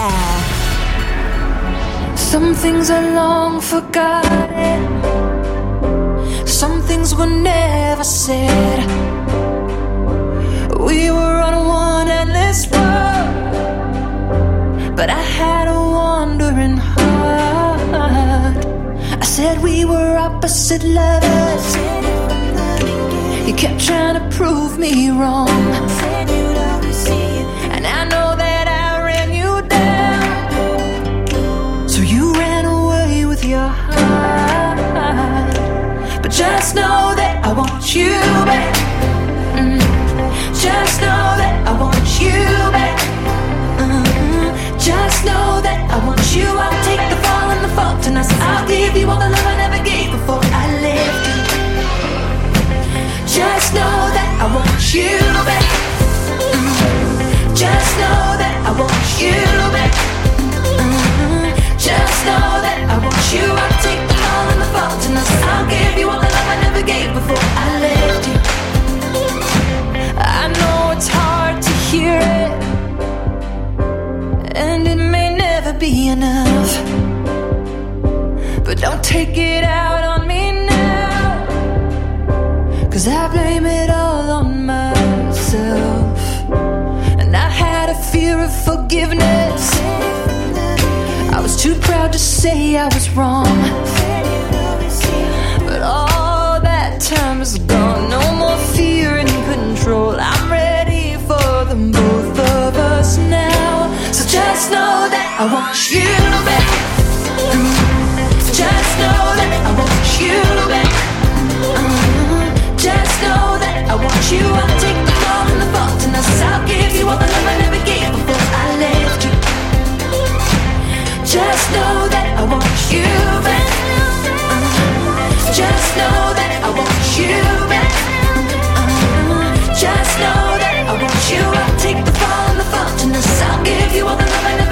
air. Some things are long forgotten, some things were never said. We were on one endless road, but I had a wandering heart. I said we were opposite lovers. You kept trying to prove me wrong. And I know your heart. But just know that I want you back. Mm. Just know that I want you back. Mhm. Just know that I want you. I'll take the fall and the fault, and I'll give you all the love I never gave before I left. Just know that I want you back. Mhm. Just know that I want you back. Just know that don't take it out on me now. Cause I blame it all on myself. And I had a fear of forgiveness. I was too proud to say I was wrong. But all that time is gone. No more fear and control. I'm ready for them both of us now. So just know that I want you back. Just you. I'll take the fall and the fault, and I'll give you all the love I never gave before I left you. Just know that I want you back. Just know that I want you back. Just know that I want you. I'll take the fall and the fault, and I'll give you all the love I never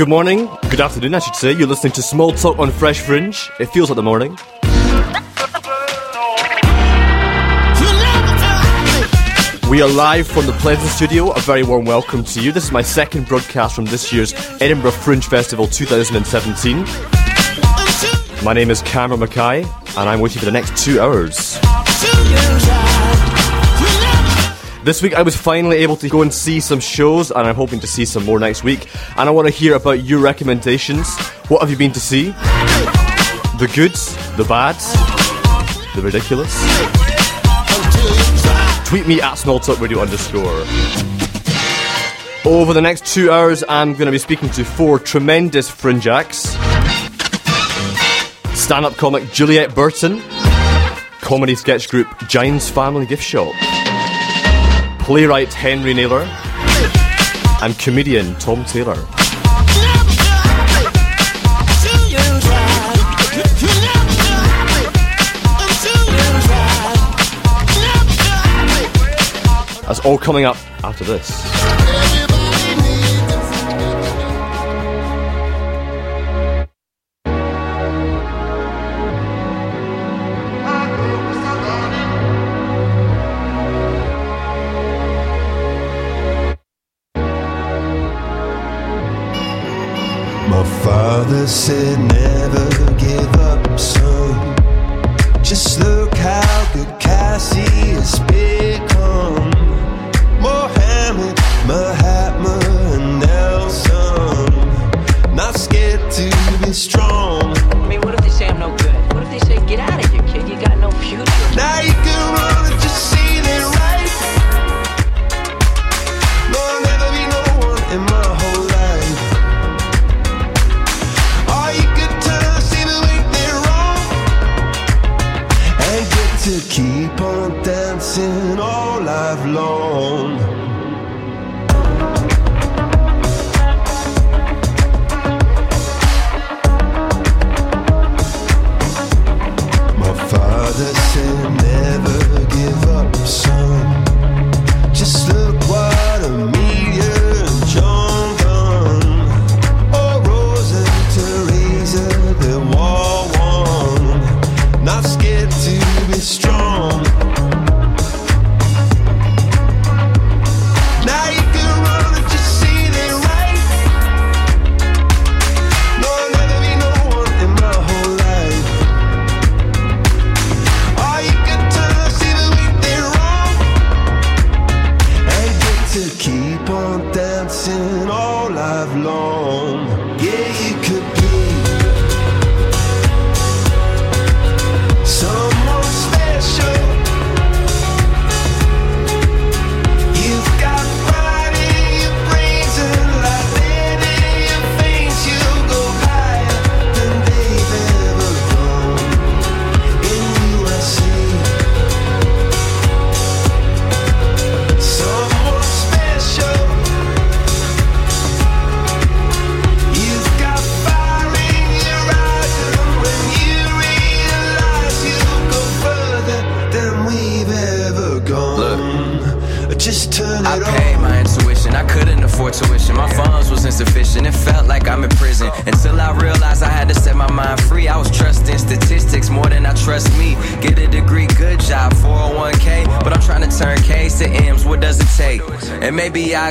Good morning, good afternoon, I should say. You're listening to Small Talk on Fresh Fringe. It feels like the morning. We are live from the Pleasance Studio. A very warm welcome to you. This is my second broadcast from this year's Edinburgh Fringe Festival 2017. My name is Cameron Mackay, and I'm with you for the next two hours. This week I was finally able to go and see some shows, and I'm hoping to see some more next week. And I want to hear about your recommendations. What have you been to see? The goods, the bads, the ridiculous? Tweet me at Small Talk Radio underscore. Over the next two hours, I'm going to be speaking to four tremendous fringe acts. Stand up comic Juliette Burton, comedy sketch group Gein's Family Giftshop, playwright Henry Naylor, and comedian Tom Taylor. That's all coming up after this. Father said never give up, son. Just look how good Cassie has become.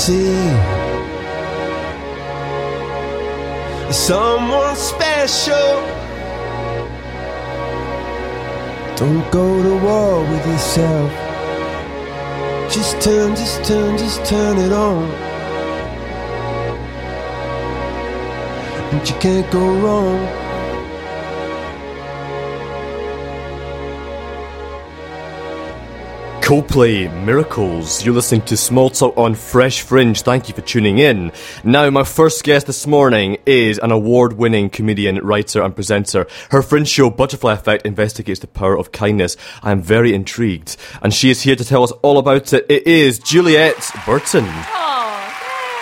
USC, someone special. Don't go to war with yourself. Just turn, just turn, just turn it on. And you can't go wrong. Coldplay, Miracles. You're listening to Small Talk on Fresh Fringe. Thank you for tuning in. Now, my first guest this morning is an award winning comedian, writer, and presenter. Her Fringe show, Butterfly Effect, investigates the power of kindness. I am very intrigued. And she is here to tell us all about it. It is Juliette Burton. Oh,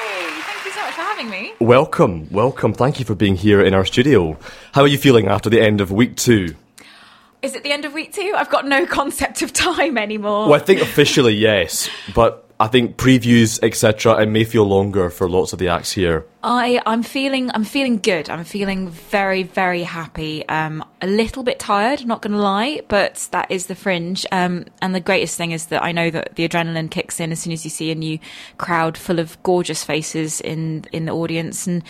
yay! Thank you so much for having me. Welcome, welcome. Thank you for being here in our studio. How are you feeling after the end of week two? Is it the end of week two? I've got no concept of time anymore. Well, I think officially yes, but I think previews, etc., it may feel longer for lots of the acts here. I I'm feeling I'm feeling good. I'm feeling very very happy. Um, a little bit tired, not going to lie, but that is the fringe. Um, and the greatest thing is that I know that the adrenaline kicks in as soon as you see a new crowd full of gorgeous faces in in the audience, and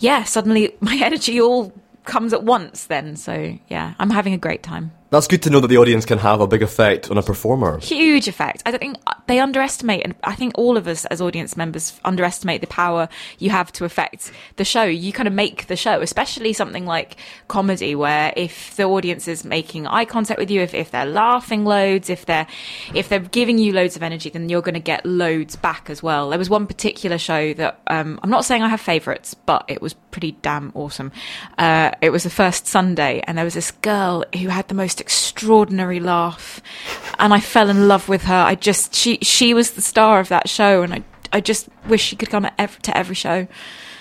yeah, suddenly my energy all comes at once. Then, so yeah, I'm having a great time. That's good to know that the audience can have a big effect on a performer. huge effect. I don't think they underestimate, and I think all of us as audience members underestimate the power you have to affect the show. You kind of make the show, especially something like comedy, where if the audience is making eye contact with you, if, if they're laughing loads, if they're if they're giving you loads of energy, then you're going to get loads back as well. There was one particular show that um, I'm not saying I have favourites, but it was pretty damn awesome. Uh, it was the first Sunday, and there was this girl who had the most extraordinary laugh, and I fell in love with her. I just she she was the star of that show, and I I just wish she could come at ev- to every show.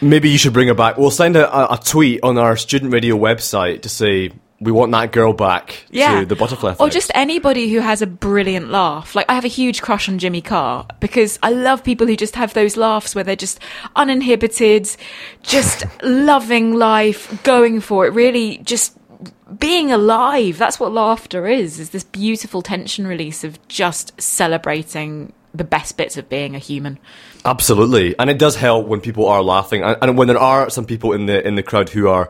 Maybe you should bring her back. We'll send a, a, a tweet on our student radio website to say we want that girl back Yeah, to the butterfly effect. or just anybody who has a brilliant laugh. Like I have a huge crush on Jimmy Carr because I love people who just have those laughs where they're just uninhibited, just loving life, going for it. Really, just being alive. That's what laughter is. Is this beautiful tension release of just celebrating the best bits of being a human. Absolutely, and it does help when people are laughing, and, when there are some people in the in the crowd who are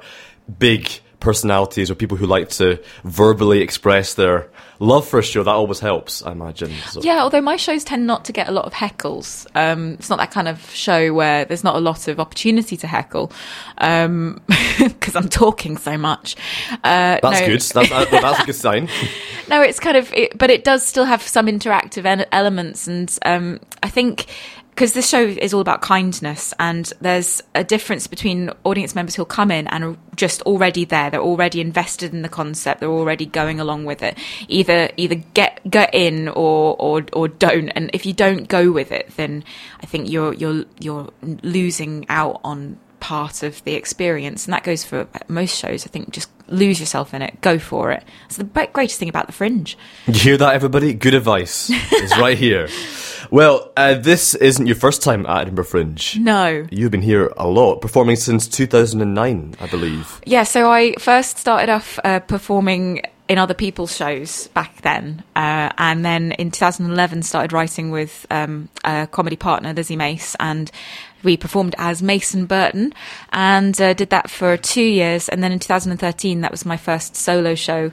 big personalities or people who like to verbally express their love for a show. That always helps, I imagine. So. Yeah, although my shows tend not to get a lot of heckles. Um, it's not that kind of show where there's not a lot of opportunity to heckle because I'm talking so much. Uh, That's no. good. That's, that, well, that's a good sign. no, it's kind of, it, but it does still have some interactive en- elements, and um, I think because this show is all about kindness, and there's a difference between audience members who'll come in and are just already there. They're already invested in the concept. They're already going along with it. Either either get get in or or or don't. And if you don't go with it, then I think you're you're you're losing out on part of the experience, and that goes for most shows. I think just lose yourself in it, go for it. It's the greatest thing about the Fringe. You hear that, everybody? Good advice. It's right here. Well, uh, this isn't your first time at Edinburgh Fringe. No. You've been here a lot, performing since 2009, I believe. Yeah, so I first started off uh, performing in other people's shows back then, uh, and then in 2011 started writing with um, a comedy partner, Lizzie Mace, and we performed as Mace and Burton, and uh, did that for two years. And then in 2013, that was my first solo show,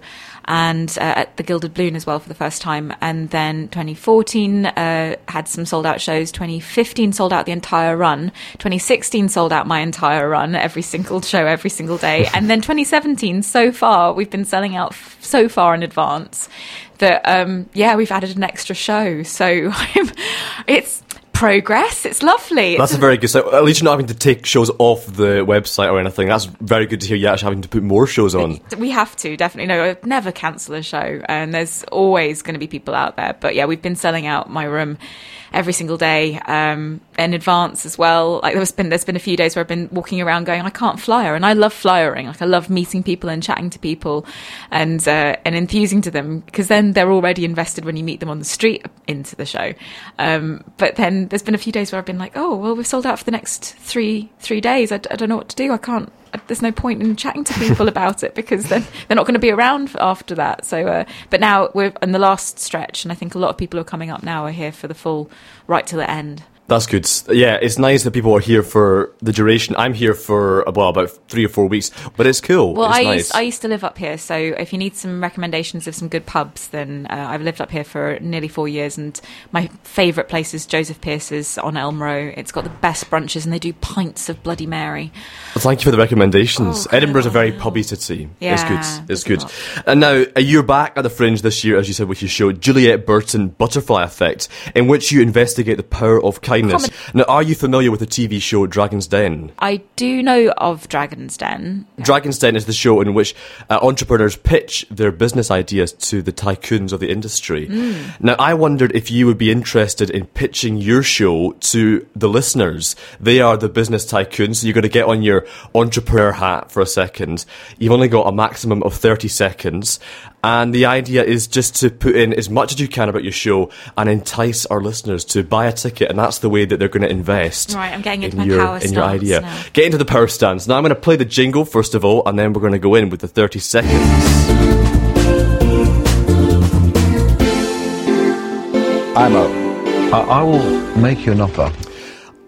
and uh, at the Gilded Balloon as well for the first time. And then 2014 uh, had some sold out shows. 2015 sold out the entire run. 2016 sold out my entire run, every single show, every single day. and then 2017, so far, we've been selling out f- so far in advance that um, yeah, we've added an extra show. So it's progress. It's lovely. That's It's a very good sign. At least you're not having to take shows off the website or anything. That's very good to hear you're actually having to put more shows on. We have to definitely. No, I'd never cancel a show, and there's always going to be people out there. But yeah, we've been selling out my room every single day um, in advance as well. Like there's been there's been a few days where I've been walking around going, I can't flyer, and I love flyering. Like I love meeting people and chatting to people, and uh, and enthusing to them because then they're already invested when you meet them on the street into the show. Um, but then there's been a few days where I've been like, oh well, we've sold out for the next three three days. I don't know what to do. I can't. There's no point in chatting to people about it because then they're not going to be around after that. So, uh, but now we're in the last stretch, and I think a lot of people who are coming up now are here for the full right to the end. That's good. Yeah, it's nice that people are here for the duration. I'm here for well about three or four weeks, but it's cool. Well, it's I nice. used, I used to live up here, so if you need some recommendations of some good pubs, then uh, I've lived up here for nearly four years, and my favourite place is Joseph Pearce's on Elm Row. It's got the best brunches, and they do pints of Bloody Mary. Well, thank you for the recommendations. Oh, Edinburgh's a very pubby city. Yeah, it's good. It's good. And now, uh, you're back at the Fringe this year, as you said, with your show Juliette Burton Butterfly Effect, in which you investigate the power of kindness kindness. comedy. Now, are you familiar with the TV show Dragon's Den? I do know of Dragon's Den. Dragon's Den is the show in which uh, entrepreneurs pitch their business ideas to the tycoons of the industry. Now, I wondered if you would be interested in pitching your show to the listeners. They are the business tycoons, so you're going to get on your entrepreneur hat for a second. You've only got a maximum of 30 seconds. And the idea is just to put in as much as you can about your show and entice our listeners to buy a ticket, and that's the way that they're going to invest Right, I'm getting into in my your power in your stance idea. now. Get into the power stance. Now I'm going to play the jingle first of all, and then we're going to go in with the 30 seconds. I'm out. I, I will make you an offer.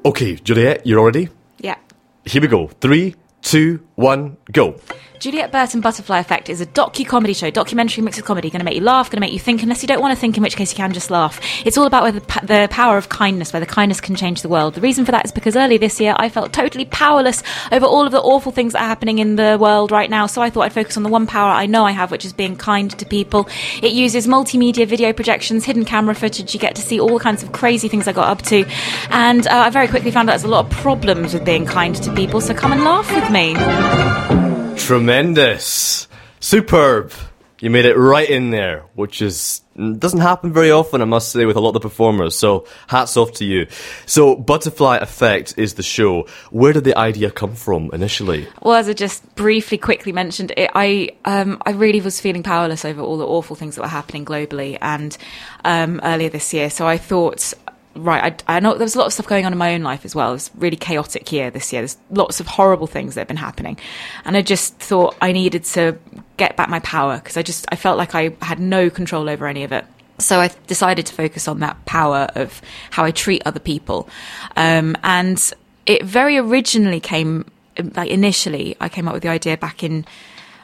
Okay, Juliette, you ready? Yeah. Here we go. Three, two, one, go. Juliette Burton Butterfly Effect is a docu-comedy show, documentary mixed with comedy, going to make you laugh, going to make you think, unless you don't want to think, in which case you can just laugh. It's all about the, the power of kindness, whether kindness can change the world. The reason for that is because earlier this year I felt totally powerless over all of the awful things that are happening in the world right now, so I thought I'd focus on the one power I know I have, which is being kind to people. It uses multimedia video projections, hidden camera footage, you get to see all kinds of crazy things I got up to, and uh, I very quickly found out there's a lot of problems with being kind to people, so come and laugh with me. Tremendous. Superb. You made it right in there, which is doesn't happen very often, I must say, with a lot of the performers. So hats off to you. So Butterfly Effect is the show. Where did the idea come from initially? Well, as I just briefly, quickly mentioned, it, I um, I really was feeling powerless over all the awful things that were happening globally and um, earlier this year. So I thought, right, I, I know there was a lot of stuff going on in my own life as well. It was really chaotic year this year. There's lots of horrible things that have been happening, and I just thought I needed to get back my power because I just I felt like I had no control over any of it. So I decided to focus on that power of how I treat other people, um, and it very originally came like initially I came up with the idea back in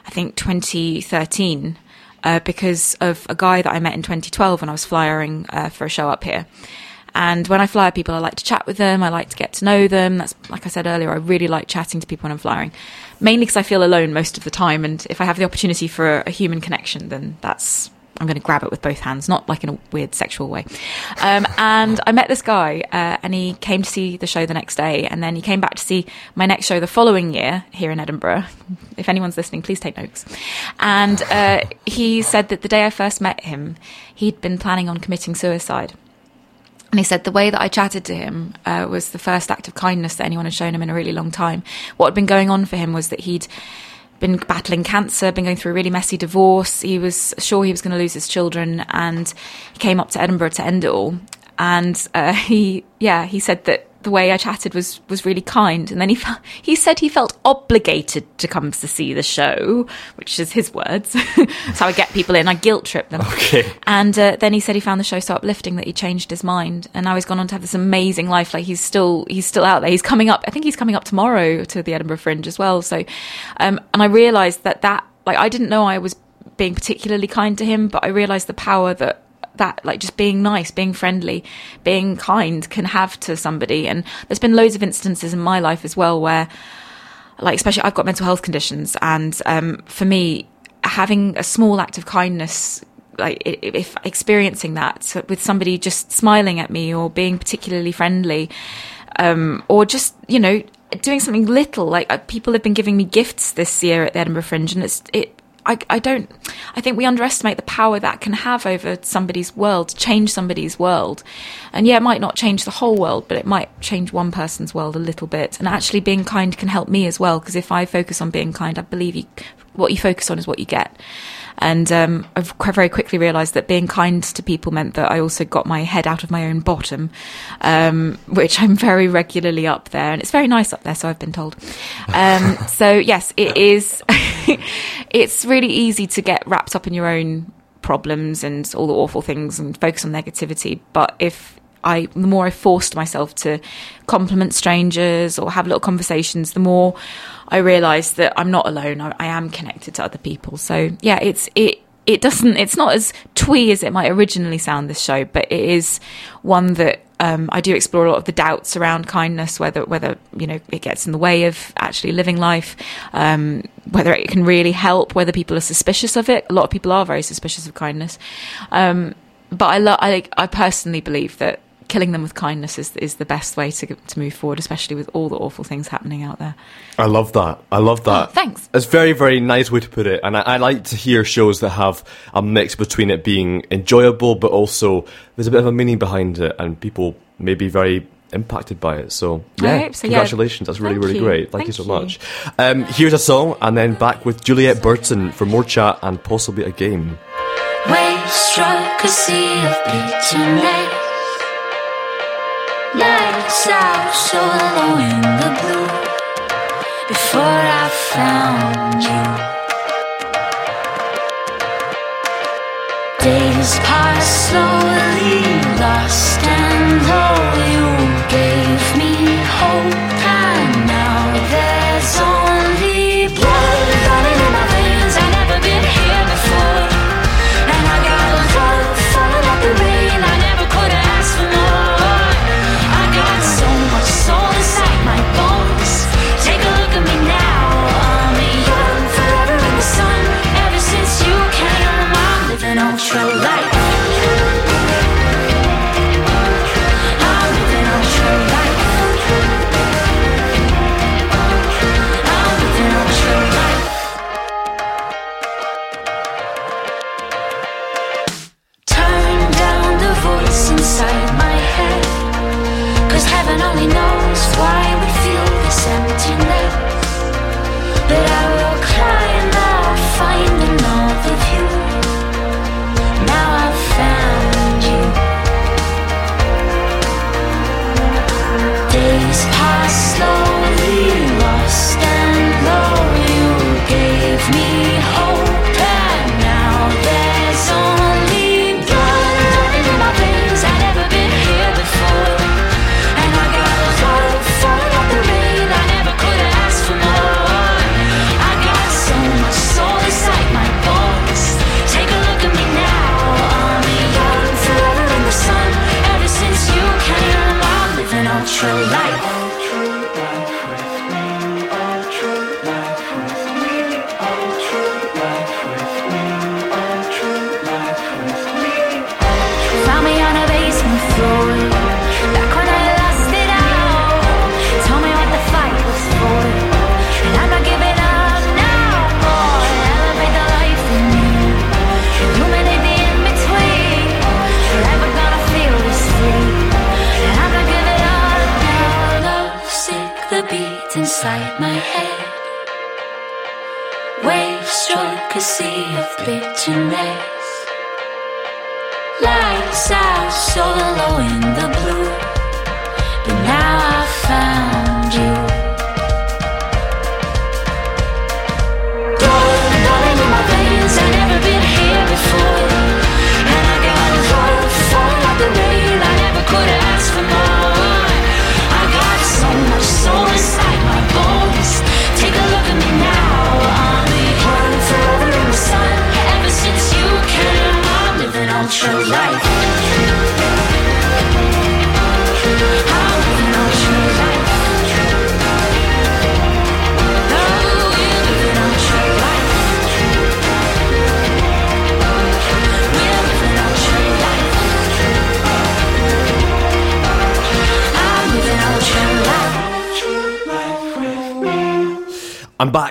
I think 2013 uh, because of a guy that I met in 2012 when I was flying uh, for a show up here. And when I fly people, I like to chat with them. I like to get to know them. That's like I said earlier. I really like chatting to people when I'm flying, mainly because I feel alone most of the time. And if I have the opportunity for a, a human connection, then that's I'm going to grab it with both hands, not like in a weird sexual way. Um, and I met this guy, uh, and he came to see the show the next day, and then he came back to see my next show the following year here in Edinburgh. If anyone's listening, please take notes. And uh, he said that the day I first met him, he'd been planning on committing suicide. And he said the way that I chatted to him uh, was the first act of kindness that anyone had shown him in a really long time. What had been going on for him was that he'd been battling cancer, been going through a really messy divorce. He was sure he was going to lose his children, and he came up to Edinburgh to end it all. And uh, he, yeah, he said that the way I chatted was was really kind. And then he felt, he said he felt obligated to come to see the show, which is his words. so I get people in, I guilt trip them. Okay. And uh, then he said he found the show so uplifting that he changed his mind, and now he's gone on to have this amazing life. Like he's still he's still out there. He's coming up. I think he's coming up tomorrow to the Edinburgh Fringe as well. So, um, and I realised that that like I didn't know I was being particularly kind to him, but I realised the power that that like just being nice, being friendly, being kind can have to somebody. And there's been loads of instances in my life as well where like especially I've got mental health conditions, and um, for me, having a small act of kindness, like if experiencing that with somebody just smiling at me or being particularly friendly, um, or just you know doing something little, like uh, people have been giving me gifts this year at the Edinburgh Fringe, and it's it. I, I don't. I think we underestimate the power that can have over somebody's world, change somebody's world, and yeah, it might not change the whole world, but it might change one person's world a little bit. And actually, being kind can help me as well, because if I focus on being kind, I believe you, what you focus on is what you get. And um, I've very quickly realised that being kind to people meant that I also got my head out of my own bottom, um, which I'm very regularly up there, and it's very nice up there, so I've been told. Um, so yes, it is. it's really easy to get wrapped up in your own problems and all the awful things and focus on negativity. But if I, the more I forced myself to compliment strangers or have little conversations, the more I realised that I'm not alone. I, I am connected to other people. So yeah, it's it. It doesn't. It's not as twee as it might originally sound. This show, but it is one that um, I do explore a lot of the doubts around kindness, whether whether you know it gets in the way of actually living life, um, whether it can really help, whether people are suspicious of it. A lot of people are very suspicious of kindness, um, but I, lo- I I personally believe that killing them with kindness is is the best way to to move forward, especially with all the awful things happening out there. I love that. I love that. Oh, thanks. It's very, very nice way to put it. And I, I like to hear shows that have a mix between it being enjoyable, but also there's a bit of a meaning behind it, and people may be very impacted by it. So, yeah, hope so, yeah. congratulations. That's really, Thank really you. great. Thank, you so you. much. Um, here's a song, and then back with Juliette Burton for more chat and possibly a game. Waves struck a sea of bitterness. Lights out so low in the blue. Before I found you, days pass slowly, lost and though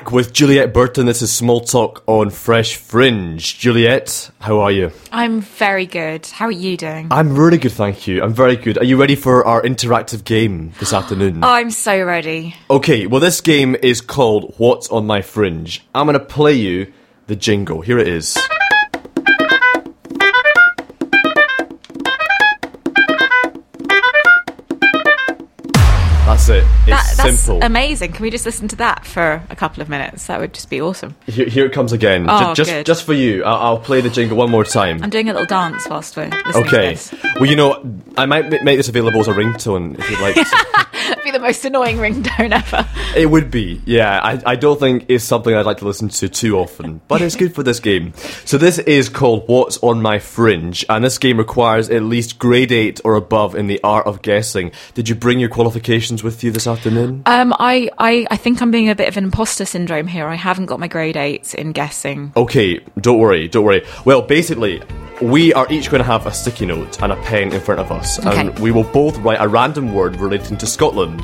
back with Juliette Burton. This is Small Talk on Fresh Fringe. Juliette, how are you? I'm very good. How are you doing? I'm really good, thank you. I'm very good. Are you ready for our interactive game this afternoon? Oh, I'm so ready. Okay, well, this game is called What's on My Fringe. I'm going to play you the jingle. Here it is. That's simple. amazing. Can we just listen to that for a couple of minutes? That would just be awesome. Here, here it comes again. Oh, just, good. just for you. I'll, I'll play the jingle one more time. I'm doing a little dance whilst we're listening Okay. to this. Well, you know, I might make this available as a ringtone if you'd like. Be the most annoying ringtone ever. It would be, yeah. I, I don't think it's something I'd like to listen to too often, but it's good for this game. So this is called What's on My Fringe, and this game requires at least grade 8 or above in the art of guessing. Did you bring your qualifications with you this afternoon? Um, I, I, I think I'm being a bit of an imposter syndrome here. I haven't got my grade eight in guessing. Okay, don't worry, don't worry. Well, basically, we are each going to have a sticky note and a pen in front of us, and we will both write a random word relating to Scotland.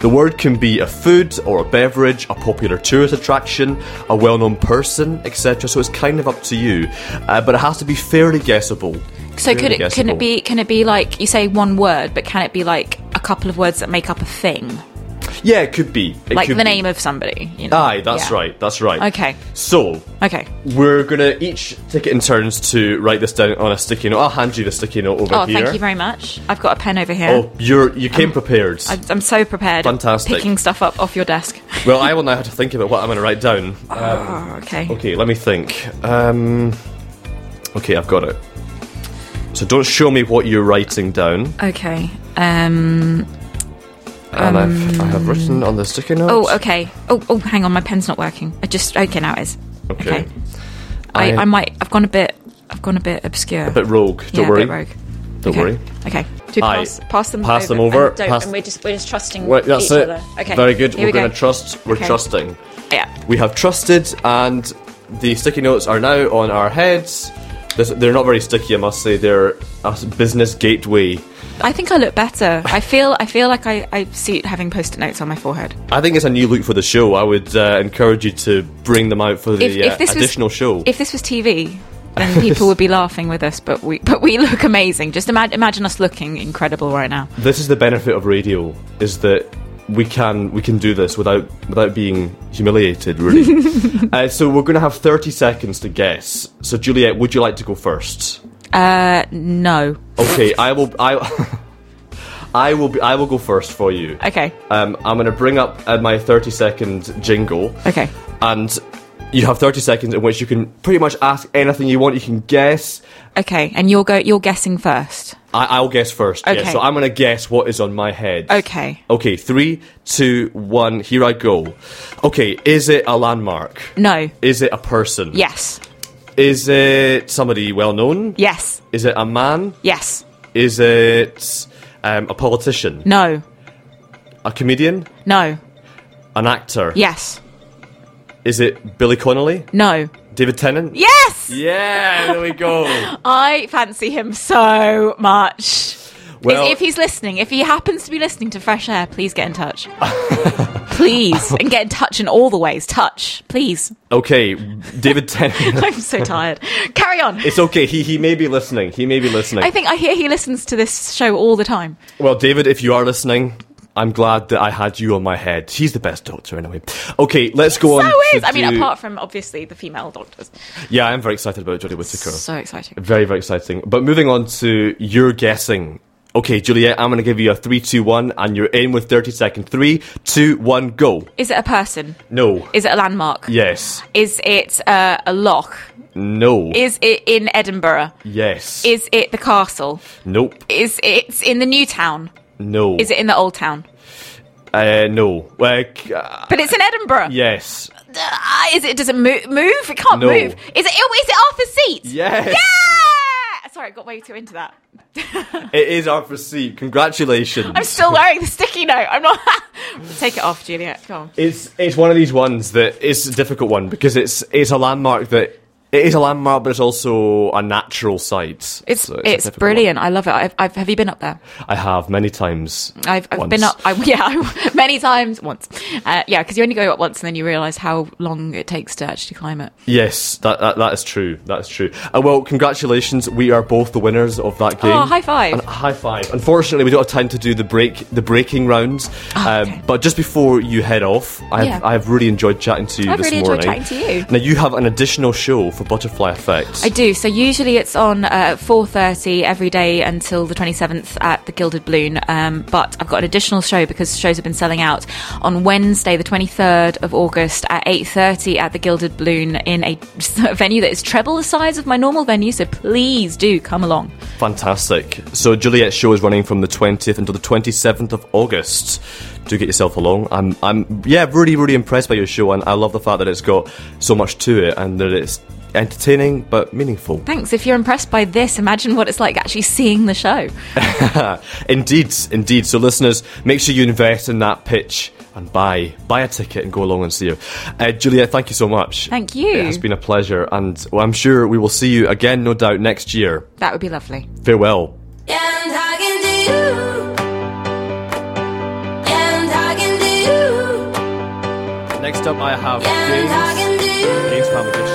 The word can be a food or a beverage, a popular tourist attraction, a well-known person, etc. So it's kind of up to you, uh, but it has to be fairly guessable. So could it can it be can it be like you say one word, but can it be like a couple of words that make up a thing, Yeah, it could be. It like could the be. name of somebody? You know? Aye, that's Yeah. right. That's right. Okay. So Okay. we're gonna each take it in turns to write this down on a sticky note. I'll hand you the sticky note over Oh, here. Oh, thank you very much. I've got a pen over here. Oh, you're you came prepared. I, I'm so prepared. Fantastic. Picking stuff up off your desk. well, I will now have to think about what I'm going to write down. Oh, okay. Okay, let me think. Um, okay, I've got it. So don't show me what you're writing down. Okay. Um. And I've, I um, have written on the sticky note. Oh, okay. Oh, oh, hang on. My pen's not working. I just okay now it is. Okay. I, I- I might. I've gone a bit. I've gone a bit obscure. A bit rogue. Don't yeah, worry. A bit rogue. Don't okay. worry. Okay. Do we Aye. pass, pass them Pass over? them over, And, don't- pass- and we're just we're just trusting Wait, that's each it. other. Okay. Very good. Here we're we go. going to trust. We're Okay. trusting. Yeah. We have trusted, and the sticky notes are now on our heads. This, they're not very sticky, I must say. They're a business gateway. I think I look better. I feel. I feel like I, I see it having post-it notes on my forehead. I think it's a new look for the show. I would uh, encourage you to bring them out for the If, uh, if this additional was, show. If this was TV, then people would be laughing with us. But we but we look amazing. Just ima- imagine us looking incredible right now. this is the benefit of radio: is that we can we can do this without without being humiliated. Really. uh, so we're going to have thirty seconds to guess. So Juliette, would you like to go first? Uh, no. Okay, I will. I. I will be. I will go first for you. Okay. Um, I'm going to bring up uh, my 30 second jingle. Okay. And you have 30 seconds in which you can pretty much ask anything you want. You can guess. Okay. And you're go. You're guessing first. I, I'll guess first. Yeah, Okay. so I'm going to guess what is on my head. Okay. Okay, three, two, one, here I go. Okay, is it a landmark? No. Is it a person? Yes. Is it somebody well known? Yes. Is it a man? Yes. Is it um, a politician? No. A comedian? No. An actor? Yes. Is it Billy Connolly? No. David Tennant? Yes. Yeah, there we go. I fancy him so much. Well- if, if he's listening, if he happens to be listening to Fresh Air, please get in touch. please. And get in touch in all the ways. Touch. Please. okay, David Tennant. I'm so tired. Carry on. it's okay. He he may be listening. He may be listening. I think I hear he listens to this show all the time. Well, David, if you are listening, I'm glad that I had you on my head. He's the best doctor, anyway. Okay, let's go on. so is. I mean, do- apart from obviously the female doctors. Yeah, I'm very excited about Jodie Whittaker. So exciting. Very, very exciting. But moving on to your guessing. Okay, Juliette, I'm going to give you a three, two, one, and you're in with 30 seconds. Three, two, one, go. Is it a person? No. Is it a landmark? Yes. Is it uh, a loch? No. Is it in Edinburgh? yes. Is it the castle? nope. Is it in the new town? No. Is it in the old town? Uh, no. Like, uh, But it's in Edinburgh. yes. Uh, is it? Does it move? Move? It can't No. move. Is it? oh, Is it Arthur's seat? Yes. Yeah! Sorry, I got way too into that. It is our seat. Congratulations. I'm still wearing the sticky note. I'm not. Take it off, Juliette. Come on. It's it's one of these ones that is a difficult one because it's it's a landmark that it is a landmark, but it's also a natural site. It's So it's, difficult brilliant. I love it. I've, I've have you been up there? I have many times. I've, I've been up. I, yeah, many times. Once. Uh, yeah, because you only go up once, and then you realise how long it takes to actually climb it. Yes, that, that that is true. That is true. Uh, well, congratulations. We are both the winners of that game. Oh, high five. And high five. Unfortunately, we don't have time to do the break the breaking rounds. Oh, okay. um, but just before you head off, I've Yeah. I've really enjoyed chatting to you I've this really enjoyed morning. chatting to you. Now you have an additional show for Butterfly Effect. I do. So usually it's on uh, at four thirty every day until the twenty seventh at the Gilded Balloon. Um, but I've got an additional show because shows have been selling out on Wednesday, the twenty third of August at eight thirty at the Gilded Balloon in a venue that is treble the size of my normal venue. So please do come along. Fantastic. So Juliette's show is running from the 20th until the 27th of August. Do get yourself along. I'm, I'm, yeah, really, really impressed by your show, and I love the fact that it's got so much to it and that it's entertaining but meaningful. Thanks. If you're impressed by this, imagine what it's like actually seeing the show. indeed, indeed. So listeners, make sure you invest in that pitch and buy buy a ticket and go along and see her. Uh, Julia, thank you so much. Thank you. It has been a pleasure, and well, I'm sure we will see you again, no doubt, next year. That would be lovely. Farewell. Up, I have James, talking to you. Gein's Family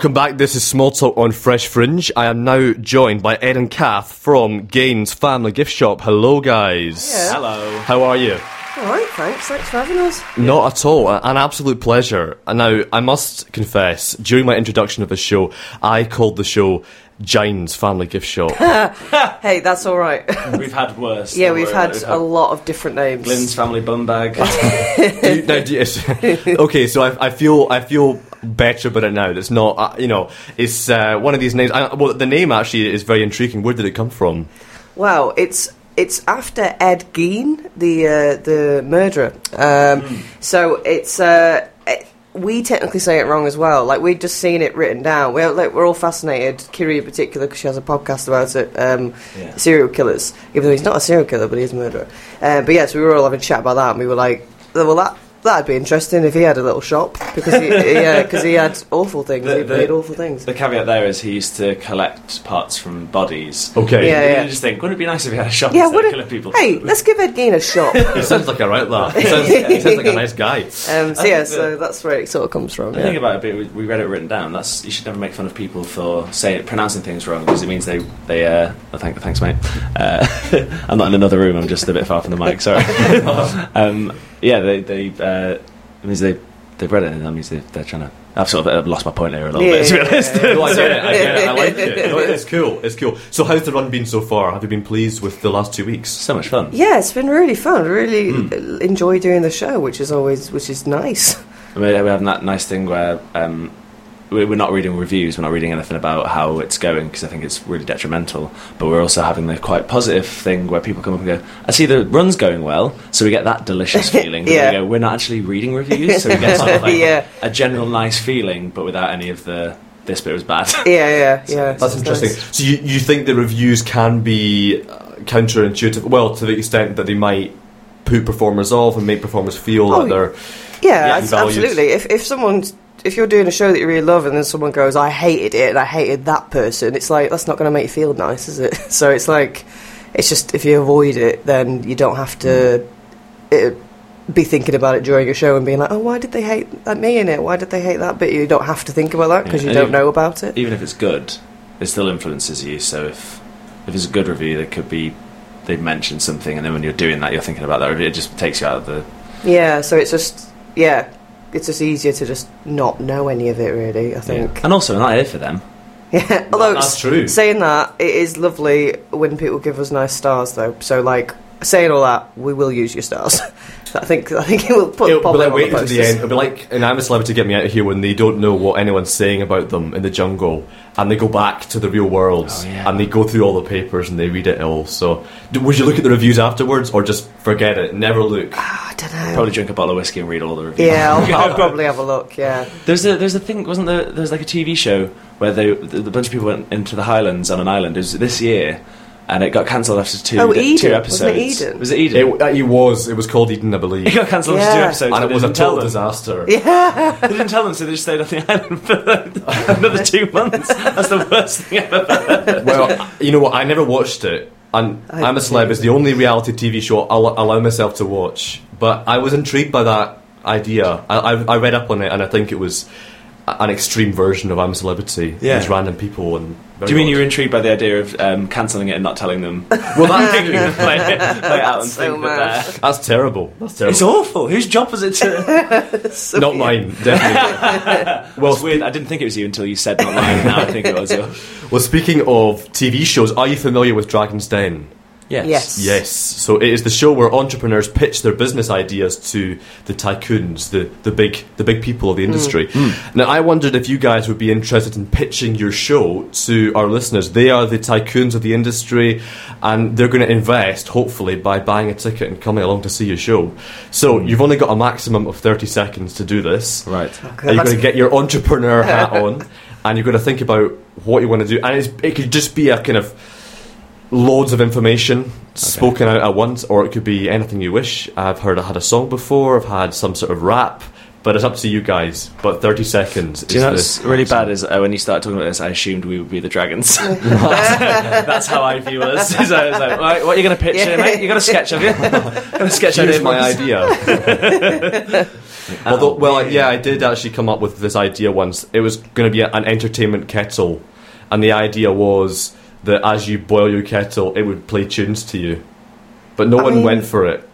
Welcome back. This is Small Talk on Fresh Fringe. I am now joined by Ed and Kath from Gein's Family Gift Shop. Hello, guys. Hello. How are you? All right, thanks. Thanks for having us. Not at all. An absolute pleasure. And Now, I must confess, during my introduction of the show, I called the show Gines Family Gift Shop. Hey, that's all right. We've had worse. yeah, Don't we've had a lot of different names. Glenn's family bum bag. Do you- now, do you- okay, so I, I feel I feel better about it now. It's not, uh, you know, it's uh, one of these names. I, well, the name actually is very intriguing. Where did it come from? Wow, it's it's after Ed Gein, the uh, the murderer. Um, So it's uh, it, we technically say it wrong as well. Like we'd just seen it written down. We're like we're all fascinated. Kiri in particular because she has a podcast about it. Um, Yeah. Serial killers, even though he's not a serial killer, but he is a murderer. Uh, but yes, we were all having a chat about that, and we were like, well, that. That'd be interesting if he had a little shop because he, yeah, because he had awful things. The- he the- made awful things. The caveat there is he used to collect parts from bodies. Okay. Yeah, You just think, wouldn't it be nice if he had a shop Yeah, would of it- killing people? Hey, let's give Ed Gein a shop. He sounds like a right lad. He sounds, he sounds like a nice guy. Um, so yeah, think so that's where it sort of comes from. The yeah. thing about it, we- we read it written down. That's you should never make fun of people for saying pronouncing things wrong because it means they they. Uh, oh, thank, thanks, mate. Uh, I'm not in another room. I'm just a bit far from the mic. Sorry. um, yeah, they they uh, it means they they've read it and that means they, they're trying to I've sort of uh, lost my point here a little Yeah. bit, to be honest. no, I get it. I get it. I like it. No, it's cool. It's cool. So, how's the run been so far? Have you been pleased with the last two weeks? so much fun. Yeah, it's been really fun. Really uh, enjoy doing the show, which is always which is nice. We we have that nice thing where um, we- we're not reading reviews, we're not reading anything about how it's going because I think it's really detrimental. But we're also having the quite positive thing where people come up and go, "I see the run's going well," so we get that delicious feeling. Yeah. we go, we're not actually reading reviews, so we get sort of like Yeah. a general nice feeling, but without any of the this bit was bad. Yeah, yeah, yeah. That's interesting. nice. So, you, you think the reviews can be uh, counterintuitive? Well, to the extent that they might put performers off and make performers feel Oh, that they're. Yeah, Yeah, abs- valued. absolutely. If if someone's if you're doing a show that you really love and then someone goes, "I hated it and I hated that person," it's like that's not going to make you feel nice, is it? So it's like it's just if you avoid it, then you don't have to uh, be thinking about it during a show and being like, "Oh, why did they hate that me in it? Why did they hate that bit?" You don't have to think about that because Yeah, you don't know about it. Even if it's good, it still influences you. So if if it's a good review, there could be they've mentioned something, and then when you're doing that, you're thinking about that review. It just takes you out of the Yeah, so it's just yeah, it's just easier to just not know any of it. Really, I think. And also, we're not here for them. Yeah, although that's true. Saying that, it is lovely when people give us nice stars, though. So, like, saying all that, we will use your stars. I think I think it will put It'll pop be like them on waiting the to the end. It'll be like an I'm a celebrity, get me out of here when they don't know what anyone's saying about them in the jungle, and they go back to the real world Oh, yeah. and they go through all the papers and they read it all. So, would you look at the reviews afterwards, or just forget it, never look? Ah, I don't know. Probably drink a bottle of whiskey and read all the reviews. Yeah, I'll, I'll probably have a look. Yeah, There's a there's a thing wasn't there? There's like a TV show where they the, the bunch of people went into the Highlands on an island. It was this year, and it got cancelled after two Oh, two Eden. episodes. Wasn't it Eden? Was it Eden? It, uh, it was. It was called Eden, I believe, It got cancelled after two episodes, and it was a total them. disaster. yeah. They didn't tell them, so they just stayed on the island for another two months. That's the worst thing I've ever heard. well, you know what? I never watched it. And I I'm a Celeb is the only reality TV show I'll allow myself to watch. But I was intrigued by that idea. I, I, I read up on it, and I think it was a- an extreme version of I'm a Celebrity. Yeah. These random people. and Do you mean you were intrigued by the idea of um, cancelling it and not telling them? Well, that, Making them play, it- play it out and That's so think that they're- that's terrible. That's terrible. It's awful. Whose job was it to? Not mine, definitely. well, it's weird. I didn't think it was you until you said not mine. Now I think it was yours. well, speaking of TV shows, are you familiar with Dragon's Den? Yes. Yes. Yes. So it is the show where entrepreneurs pitch their business ideas to the tycoons, the, the big the big people of the industry. Mm. Mm. Now I wondered if you guys would be interested in pitching your show to our listeners. They are the tycoons of the industry and they're going to invest hopefully by buying a ticket and coming along to see your show. So mm. you've only got a maximum of 30 seconds to do this. Right. Oh, and you're going to get your entrepreneur hat on, and you're going to think about what you want to do. And it's, it could just be a kind of loads of information spoken out at once, or it could be anything you wish. I've heard I had a song before, I've had some sort of rap, but it's up to you guys. But 30 seconds. Do you know is what's really bad is uh, when you start talking about this, I assumed we would be the dragons. that's, that's how I view us. So I was like, right, what are you going to pitch here, mate? You got a sketch, have you? got a sketch Here's my Marcus? idea. Although, well, yeah, I did actually come up with this idea once. It was going to be an entertainment kettle, and the idea was that as you boil your kettle, it would play tunes to you. But no I one mean- went for it.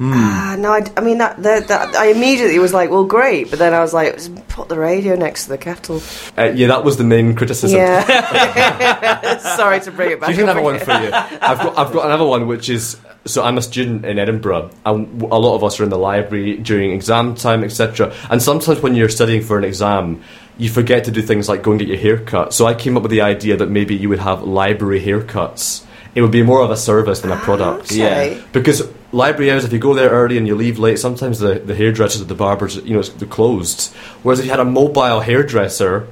Ah, no, I, I mean that, that, that. I immediately was like, well, great, but then I was like, just put the radio next to the kettle. Uh, yeah, that was the main criticism. Yeah. Sorry to bring it back. Do You can up have one for you. I've got, I've got another one, which is so I'm a student in Edinburgh, and a lot of us are in the library during exam time, etc. And sometimes when you're studying for an exam, you forget to do things like go and get your hair cut. So I came up with the idea that maybe you would have library haircuts. It would be more of a service than a product. Okay. Because library hours, if you go there early and you leave late, sometimes the, the hairdressers at the barbers, you know, it's- they're closed. Whereas if you had a mobile hairdresser,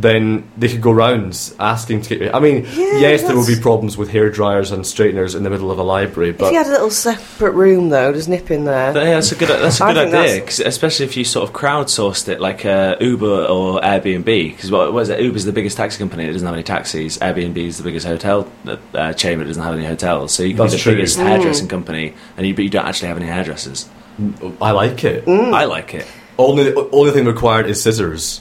then they could go rounds asking to get your. I mean, Yeah, yes, there will be problems with hair dryers and straighteners in the middle of a library, If but you had a little separate room though, just nip in there. Yeah, that's a good. That's a I good idea, 'cause especially if you sort of crowdsourced it, like uh, Uber or Airbnb. Because what, what is it? Uber's the biggest taxi company; it doesn't have any taxis. Airbnb is the biggest hotel uh, chain; it doesn't have any hotels. So you can That's the true. biggest hairdressing company, and you but you don't actually have any hairdressers. I like it. Mm. I like it. Only only thing required is scissors.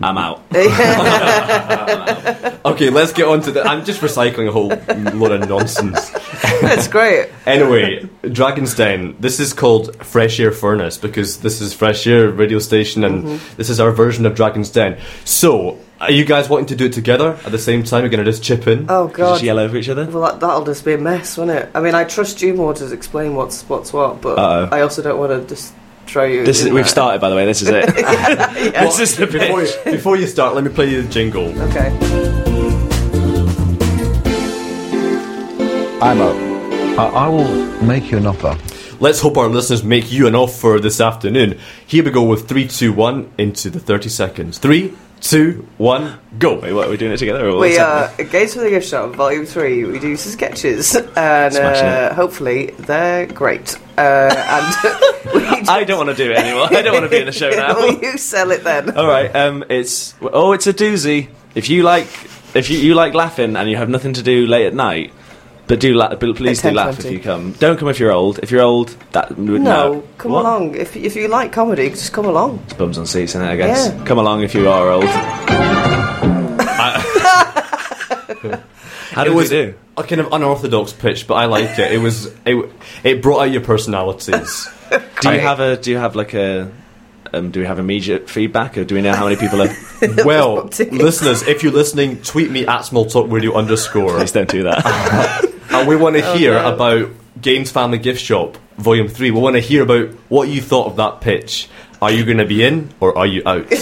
I'm out. Okay, let's get on to the. I'm just recycling a whole load of nonsense. That's great. Anyway, Dragon's Den. This is called Fresh Air Furnace because this is Fresh Air radio station, and Mm-hmm. this is our version of Dragon's Den. So, are you guys wanting to do it together at the same time? You're going to just chip in. Oh God. Just yell over each other. Well, that, that'll just be a mess, won't it? I mean, I trust you more to explain what's what's what, but Uh-oh. I also don't want to just throw you. This is we've there. started, by the way. This is it. This is the before, you, before you start, let me play you the jingle. Okay. I'm up. I, I will make you an offer. Let's hope our listeners make you an offer this afternoon. Here we go with three, two, one into the 30 seconds. Three, two, one, go. Wait, what are we doing it together? Or We are happening? Games for the Gift Shop, Volume Three. We do some sketches, and uh, hopefully they're great. Uh, and we I don't want to do it anymore. I don't want to be in the show now. Will you sell it then? All right. Um, it's oh, it's a doozy. If you like, if you, you like laughing and you have nothing to do late at night, but do la- but please do At laugh if you come. Don't come if you're old. If you're old, that would No, come What? along. If if you like comedy, just come along. It's bums on seats, isn't it? I guess. Yeah. Come along if you are old. How did it was we do? a kind of unorthodox pitch, but I liked it. It was it, it brought out your personalities. Do you have a? Do you have like a? Um, do we have immediate feedback, or do we know how many people are? well, listeners, if you're listening, tweet me at Small Talk Radio underscore. Please don't do that. And we want to oh, hear no. about Gein's Family Gift Shop Volume 3. We want to hear about what you thought of that pitch. Are you going to be in or are you out?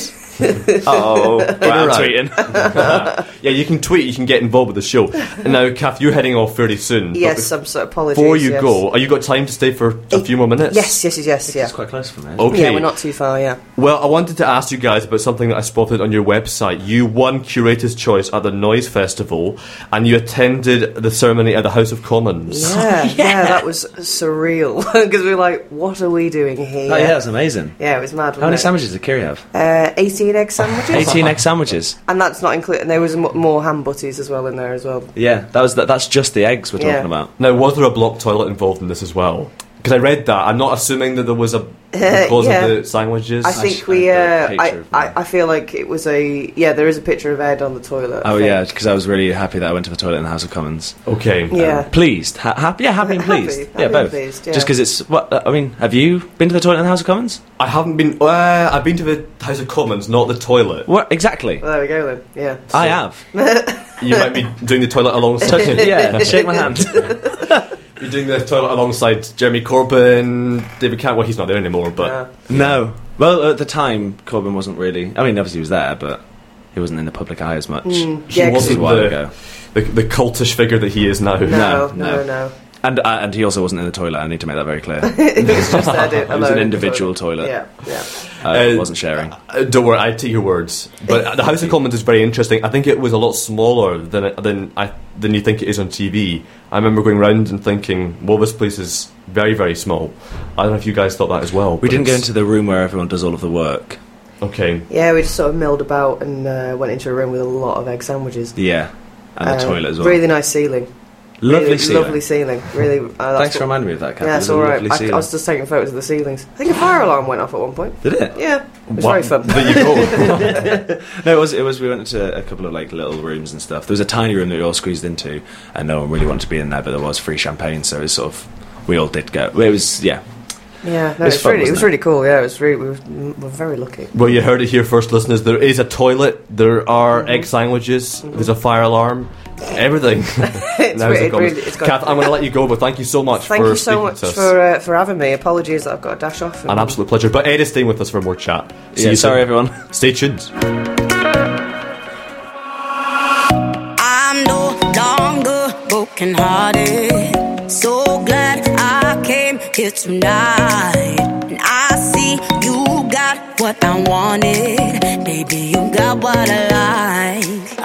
oh, right, I'm Right. tweeting. yeah, you can tweet, you can get involved with the show. And now, Kath, you're heading off fairly soon. Yes, I'm so apologies. Before you yes. go, are you got time to stay for a few more minutes? Yes, yes, yes, yes, yeah. It's quite close for me. Okay. Yeah, we're not too far. Yeah. Well, I wanted to ask you guys about something that I spotted on your website. You won Curator's Choice at the Noise Festival, and you attended the ceremony at the House of Commons. Yeah, yeah, that was surreal because we were like, "What are we doing here?" Oh yeah, that's amazing. Yeah, it was mad. How many wasn't sandwiches did Kiri have? it? Uh, Eighteen egg sandwiches. 18 egg sandwiches. and that's not included. There was m- more ham butties as well in there as well. Yeah, that was that, that's just the eggs we're talking Yeah. about. Now, was there a block toilet involved in this as well? Because I read that. I'm not assuming that there was a because yeah. of the sandwiches. I think I we. Uh, I, I. I feel like it was a yeah. There is a picture of Ed on the toilet. Oh yeah, because I was really happy that I went to the toilet in the House of Commons. okay. Yeah. Um, pleased, ha- happy, yeah, happy and pleased. happy yeah, and both. pleased, yeah. Just because it's what uh, I mean. Have you been to the toilet in the House of Commons? I haven't been. Uh, I've been to the House of Commons, not the toilet. What exactly? Well, there we go then. Yeah. I have. You might be doing the toilet alongside. yeah, shake my hand. You're doing the toilet alongside Jeremy Corbyn, David Cameron. Well, he's not there anymore, but Uh, no. Well, at the time, Corbyn wasn't really. I mean, obviously he was there, but he wasn't in the public eye as much. Mm, he yeah, 'cause This was wasn't a while the, ago. the the cultish figure that he is now. no, No, no, no. No. And uh, and he also wasn't in the toilet. I need to make that very clear. it was just Ed It was an individual toilet. Yeah, yeah. I Uh, wasn't sharing. Uh, don't worry, I take your words. But the House of Commons is very interesting. I think it was a lot smaller than it, than I than you think it is on TV. I remember going round and thinking, well, this place is very very small. I don't know if you guys thought that as well. We didn't go into the room where everyone does all of the work. Okay. Yeah, we just sort of milled about and uh, went into a room with a lot of egg sandwiches. Yeah, and the Um, toilet as well. Really nice ceiling. Lovely really, ceiling. Lovely ceiling. Really. Uh, that's Thanks for reminding me of that, Kath. Yeah, It it's was all right. I, I was just taking photos of the ceilings. I think a fire alarm went off at one point. Did it? Yeah, it was Wow. very fun. There you go. No, it was. It was. We went into a couple of like little rooms and stuff. There was a tiny room that we all squeezed into, and no one really wanted to be in there. But there was free champagne, so it was sort of we all did go. It was yeah. Yeah, no, It was it's fun, really, it wasn't it? really cool. Yeah, it was really, we were, we were very lucky. well, you heard it here first, listeners. There is a toilet. There are Mm-hmm. egg sandwiches. There's a fire alarm. Everything. It's, Now it's re- a really, it's Kath, I'm going to let you go, but thank you so much Thank for you so much for uh, for having me. Apologies that I've got to dash off. An absolute pleasure. But Ed is staying with us for more chat. See yeah you sorry, soon. everyone. Stay tuned. I'm no longer broken hearted. So glad I came here tonight. And I see you got what I wanted. Baby, you got what I like.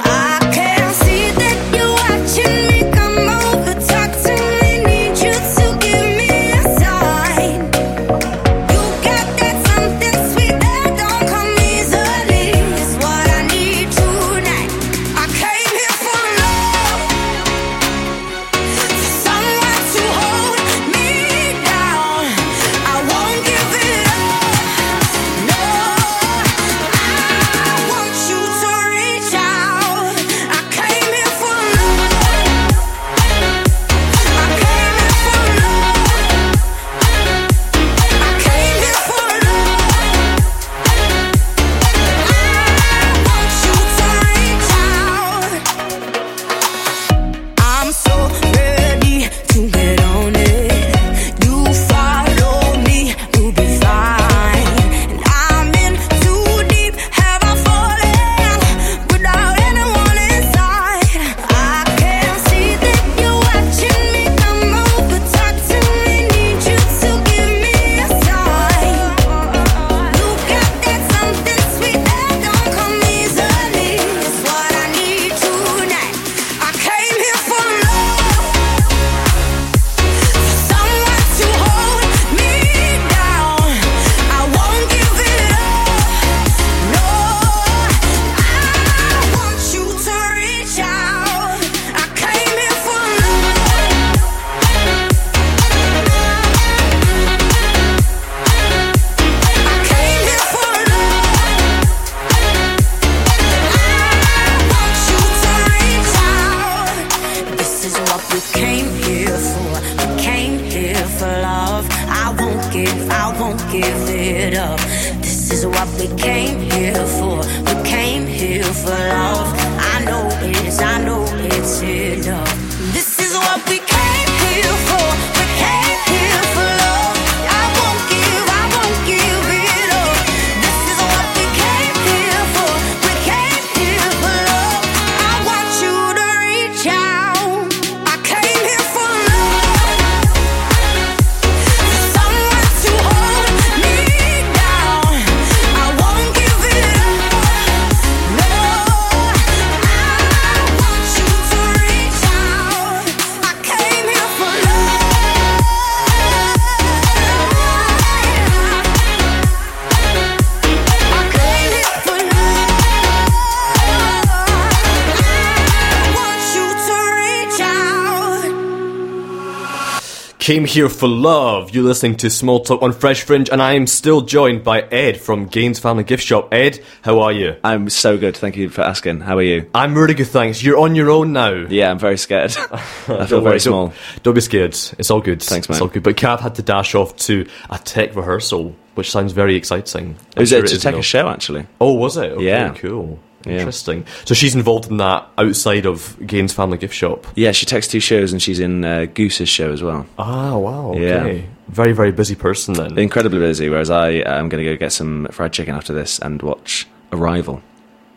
Came here for love. You're listening to Small Talk on Fresh Fringe, and I am still joined by Ed from Gein's Family Gift Shop. Ed, how are you? I'm so good. Thank you for asking. How are you? I'm really good, thanks. You're on your own now. Yeah, I'm very scared. I feel very small. Don't, don't be scared. It's all good. Thanks, man. It's all good. But Kath had to dash off to a tech rehearsal, which sounds very exciting. I'm Was sure it to take a show actually? Oh, was it? Okay, Yeah. Cool. Interesting. So she's involved in that outside of Gein's Family Gift Shop. Yeah, she takes two shows and she's in uh, Goose's show as well. Ah, wow. Yeah. Very, very busy person then. Incredibly busy. Whereas I am going to go get some fried chicken after this and watch Arrival.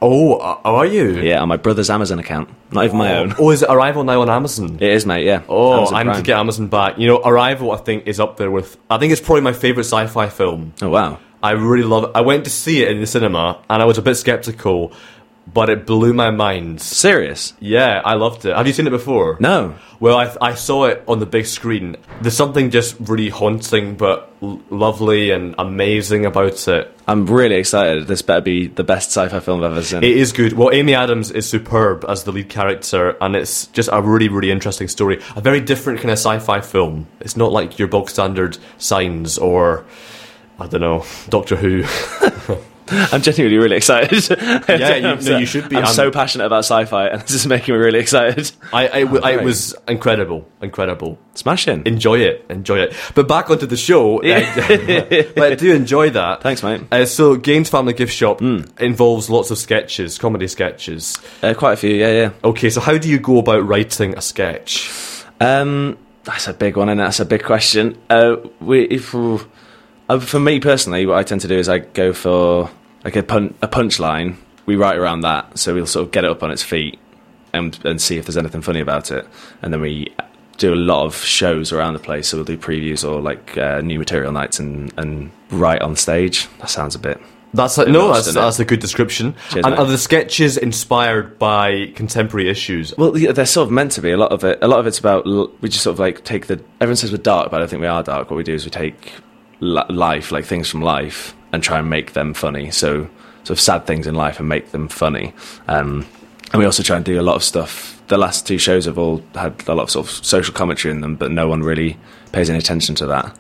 Oh, uh, are you? Yeah, on my brother's Amazon account, not even my own. Oh, is it Arrival now on Amazon? It is, mate. Yeah. Oh, Amazon I need to get Amazon back. You know, Arrival, I think, is up there with. I think it's probably my favourite sci fi film. Oh wow. I really love it. I went to see it in the cinema and I was a bit skeptical, but it blew my mind. Serious? Yeah, I loved it. Have you seen it before? No. Well, I, I saw it on the big screen. There's something just really haunting but l- lovely and amazing about it. I'm really excited. This better be the best sci-fi film I've ever seen. It is good. Well, Amy Adams is superb as the lead character, and it's just a really, really interesting story. A very different kind of sci-fi film. It's not like your bog standard Signs or I don't know Doctor Who. I'm genuinely really excited. Yeah, you- no, you should be. I'm, I'm- so passionate about sci-fi, and this is making me really excited. I, I, it Great. was incredible, incredible. Smashing. Enjoy it, enjoy it. But back onto the show. I, but I do enjoy that. Thanks, mate. Uh, so, Gein's Family Gift Shop involves lots of sketches, comedy sketches. Uh, quite a few. Yeah, yeah. Okay, so how do you go about writing a sketch? Um, that's a big one, and that's a big question. Uh, we, if we- for me personally, what I tend to do is I go for like a pun- a punchline. We write around that, so we'll sort of get it up on its feet and and see if there's anything funny about it, and then we do a lot of shows around the place. So we'll do previews or like uh, new material nights and and write on stage. That sounds a bit. That's a, no, that's, that's a good description. Cheers, and mate. are the sketches inspired by contemporary issues? Well, yeah, they're sort of meant to be. A lot of it, a lot of it's about we just sort of like take the. Everyone says we're dark, but I don't think we are dark. What we do is we take li- life, like things from life, and try and make them funny. So, sort of sad things in life and make them funny. Um, and we also try and do a lot of stuff. The last two shows have all had a lot of sort of social commentary in them, but no one really pays any attention to that.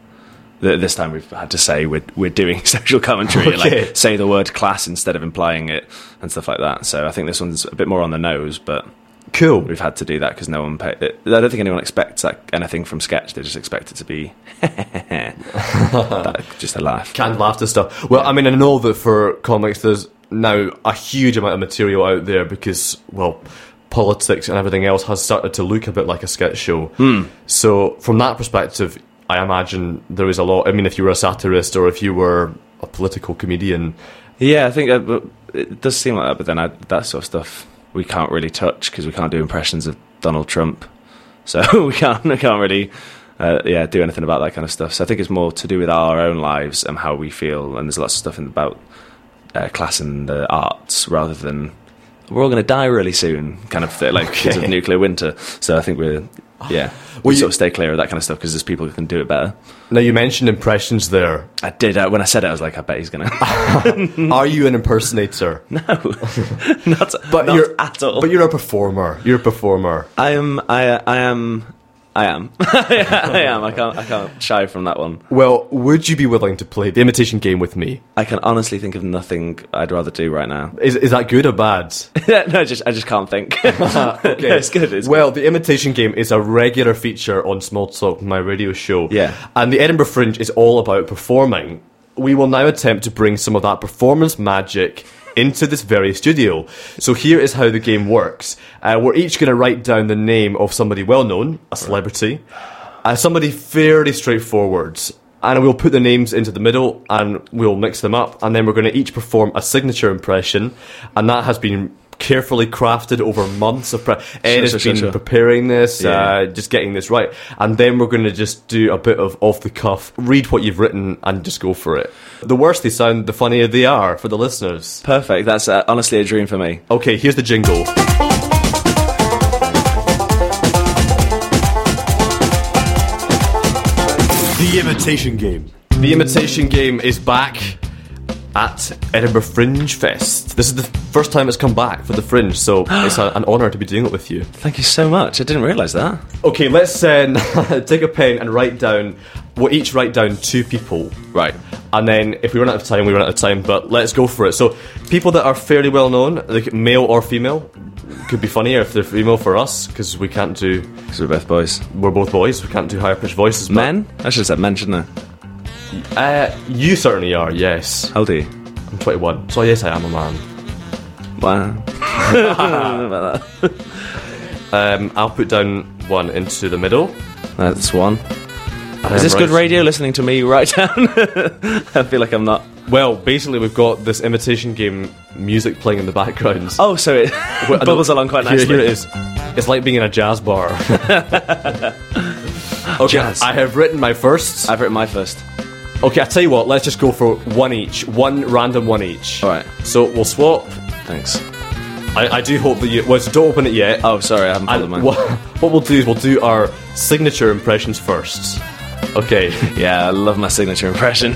Th- This time we've had to say we're we're doing social commentary, Okay. like say the word class instead of implying it, and stuff like that. So I think this one's a bit more on the nose, but Cool. we've had to do that because no one pay, I don't think anyone expects like, anything from sketch. They just expect it to be that, just a laugh. Canned laughter stuff. Well, I mean, I know that for comics, there's now a huge amount of material out there because, well, politics and everything else has started to look a bit like a sketch show. Hmm. So, from that perspective, I imagine there is a lot. I mean, if you were a satirist or if you were a political comedian, Yeah, I think uh, it does seem like that, but then I, that sort of stuff we can't really touch because we can't do impressions of Donald Trump, so we can't we can't really. Uh, yeah, do anything about that kind of stuff. So I think it's more to do with our own lives and how we feel. And there's lots of stuff in, about uh, class and the arts rather than we're all going to die really soon, kind of thing, like because of nuclear winter. So I think we're yeah, we Well, you- sort of stay clear of that kind of stuff because there's people who can do it better. now you mentioned impressions there. I did uh, when I said it. I was like, I bet he's going to. Are you an impersonator? no, not, But not you're at all. But you're a performer. You're a performer. I am. I. I am. I am. I am. I can't. I can't shy from that one. Well, would you be willing to play the imitation game with me? I can honestly think of nothing I'd rather do right now. Is, is that good or bad? no, just I just can't think. okay, it's good. It's well, the imitation game is a regular feature on Small Talk, my radio show. Yeah. And the Edinburgh Fringe is all about performing. We will now attempt to bring some of that performance magic into this very studio. So here is how the game works. Uh, we're each going to write down the name of somebody well known, a celebrity, uh, somebody fairly straightforward. And we'll put the names into the middle and we'll mix them up. And then we're going to each perform a signature impression. And that has been carefully crafted over months of pre- Ed has sure, sure, been sure. preparing this, Yeah. uh, just getting this right. And then we're going to just do a bit of off the cuff, read what you've written and just go for it. The worse they sound, the funnier they are for the listeners. perfect. That's uh, honestly a dream for me. Okay, here's the jingle. The Imitation Game. The Imitation Game is back at Edinburgh Fringe Fest. This is the first time it's come back for the Fringe, so it's a, an honour to be doing it with you. Thank you so much. I didn't realise that. Okay, let's uh, take a pen and write down. We'll each write down two people. Right. And then if we run out of time, we run out of time, but let's go for it. So, people that are fairly well known, like male or female, could be funnier if they're female for us, because we can't do. Because we're both boys. We're both boys, we can't do higher pitched voices. but- Men? I should have said men, shouldn't I? Uh, you certainly are, yes. How old are you? I'm 21, so yes, I am a man. Wow. about that. Um, I'll put down one into the middle. That's one. and Is this then good right- radio listening to me right down? I feel like I'm not. Well, basically, we've got this imitation game music playing in the background. Oh, so it bubbles along quite here- nicely. Here, it is. It's like being in a jazz bar. okay, Jazz. I have written my first. I've written my first. Okay, I tell you what. Let's just go for one each. One random one each. All right. So we'll swap. Thanks. I, I do hope that you. Well, so don't open it yet. Oh, sorry, I haven't mine. what, what we'll do is we'll do our signature impressions first. Okay. Yeah, I love my signature impression.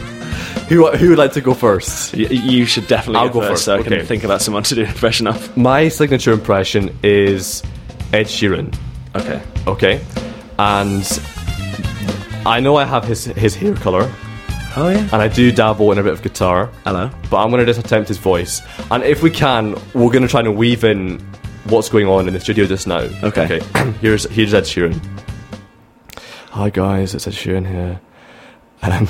who who would like to go first? Y- you should definitely I'll go, first, so I okay. can think about someone to do an impression of. My signature impression is Ed Sheeran. Okay. Okay, and I know I have his his hair color, Oh yeah. and I do dabble in a bit of guitar. Hello. but I'm going to just attempt his voice. And if we can, we're going to try and weave in what's going on in the studio just now. Okay. here's here's Ed Sheeran. Hi guys, it's Ed Sheeran here. Um,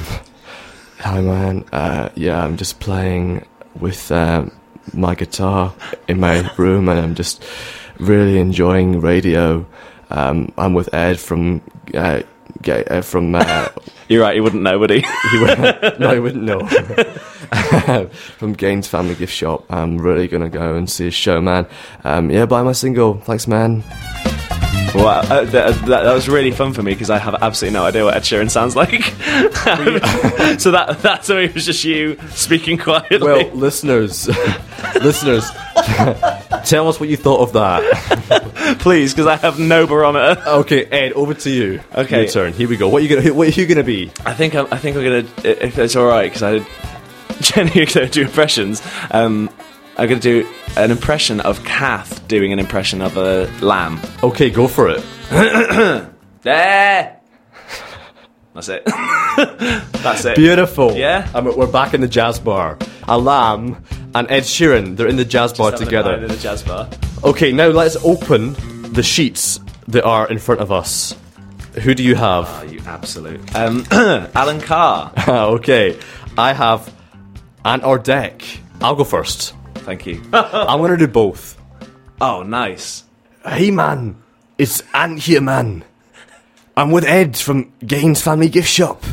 hi man. Uh, yeah, I'm just playing with um, my guitar in my room, and I'm just really enjoying radio. Um, I'm with Ed from. Uh, uh, from uh, You're right. He wouldn't know, would he? he would, no, he wouldn't know. From Gein's Family Gift Shop. I'm really gonna go and see a show, man. Um, yeah, buy my single. Thanks, man. wow, uh, that, that, that was really fun for me because I have absolutely no idea what Ed Sheeran sounds like. so that that's why it was just you speaking quietly. Well, listeners, listeners, tell us what you thought of that. please, because I have no barometer. Okay, Ed, over to you. Okay. Your turn. Here we go. What are you gonna? What are you gonna be? I think I'm, I think I'm gonna if it's all right because I genuinely gonna do impressions. Um, I'm gonna do an impression of Kath doing an impression of a lamb. Okay, go for it. There. That's it. That's it. Beautiful. Yeah? And we're back in the jazz bar. A lamb and Ed Sheeran. They're in the jazz bar together. in a jazz bar. Okay, now let's open the sheets that are in front of us. Who do you have? Oh, you absolute. Um, Alan Carr. okay, I have Ant or Dec. I'll go first. Thank you. I'm gonna do both. Oh, nice. Hey man, it's Ant here, man. I'm with Ed from Gein's Family Gift Shop.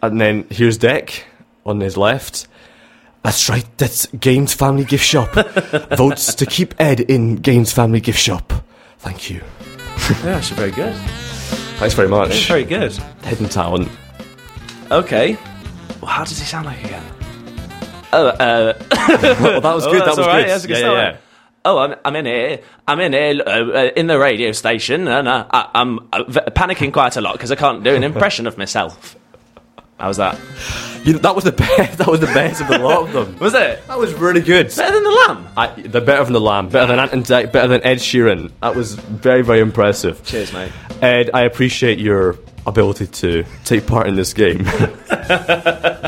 And then here's Dec on his left. That's right, that's Games Family Gift Shop. Votes to keep Ed in Games Family Gift Shop. Thank you. Yeah, actually very good. Thanks very much. Very good. Hidden talent. Okay. Well, how does he sound like again? Oh, uh, Well, that was oh, good. that's that was all right, good. That's a good yeah, start. yeah, yeah. Oh, I'm, I'm in here. I'm in here uh, uh, in the radio station, and uh, I, I'm uh, v- panicking quite a lot because I can't do an impression of myself. How was that? You know, that was the best. That was the best of the lot of them. Was it? That was really good. Better than the lamb. I, they're better than the Lamb, better than Ant and Dec, better than Ed Sheeran. That was very, very impressive. Cheers, mate. Ed, I appreciate your ability to take part in this game.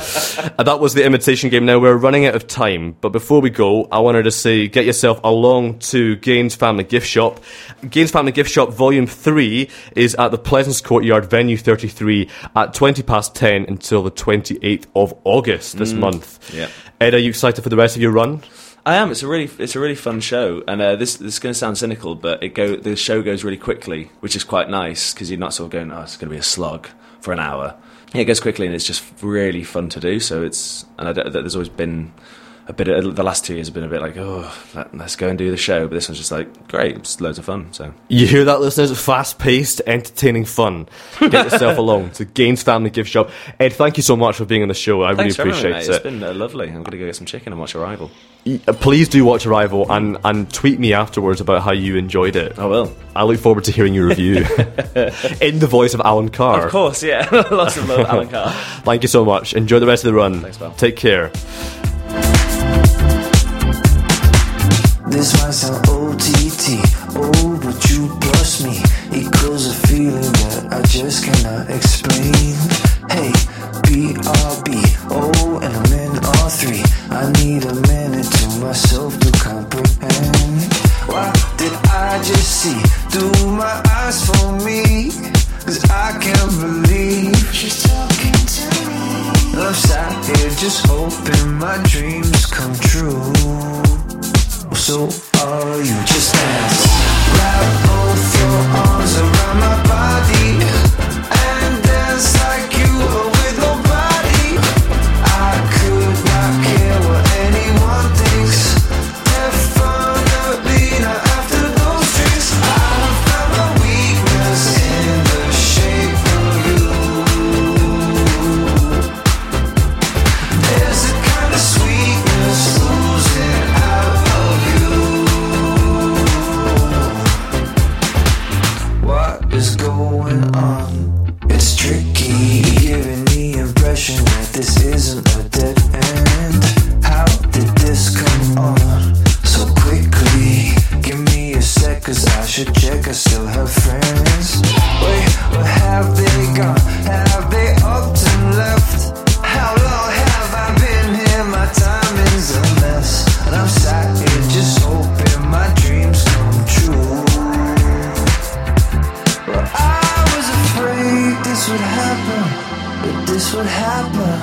That was the imitation game. Now we're running out of time, but before we go, I wanted to say get yourself along to Gein's Family Gift Shop. Gein's Family Gift Shop Volume 3 is at the Pleasance Courtyard, Venue 33, at 20 past 10 until the 28th of August this month. yeah. Ed, are you excited for the rest of your run? I am. It's a really, it's a really fun show, and uh, this, this is going to sound cynical, but it go, the show goes really quickly, which is quite nice because you're not sort of going, oh, it's going to be a slog for an hour. Yeah, it goes quickly, and it's just really fun to do. So it's, and I don't, there's always been a bit. Of, the last two years have been a bit like, oh, let, let's go and do the show, but this one's just like great, it's loads of fun. So You hear that, listeners? Fast paced, entertaining fun. Get yourself along to Gein's Family Gift Shop. Ed, thank you so much for being on the show. I thanks really me, appreciate it. It's been uh, lovely. I'm going to go get some chicken and watch Arrival. Uh, Please do watch Arrival and, and tweet me afterwards about how you enjoyed it. I will. I look forward to hearing your review in the voice of Alan Carr. Of course, yeah. Lots of love, Alan Carr. Thank you so much. Enjoy the rest of the run. Thanks, pal. Take care. This might sound OTT, oh, but you bless me. Equals a feeling that I just cannot explain. Hey, BRB, oh, and I'm in all three. I need a minute to myself to comprehend. Why did I just see through my eyes for me? Cause I can't believe she's talking to me. I'm sat here just hoping my dreams come true. So are you just dance? Wrap both your arms around my body should check. I still have friends. Wait, where have they gone? Have they upped and left? How long have I been here? My time is a mess. And I'm sat here just hoping my dreams come true. Well, I was afraid this would happen, that this would happen.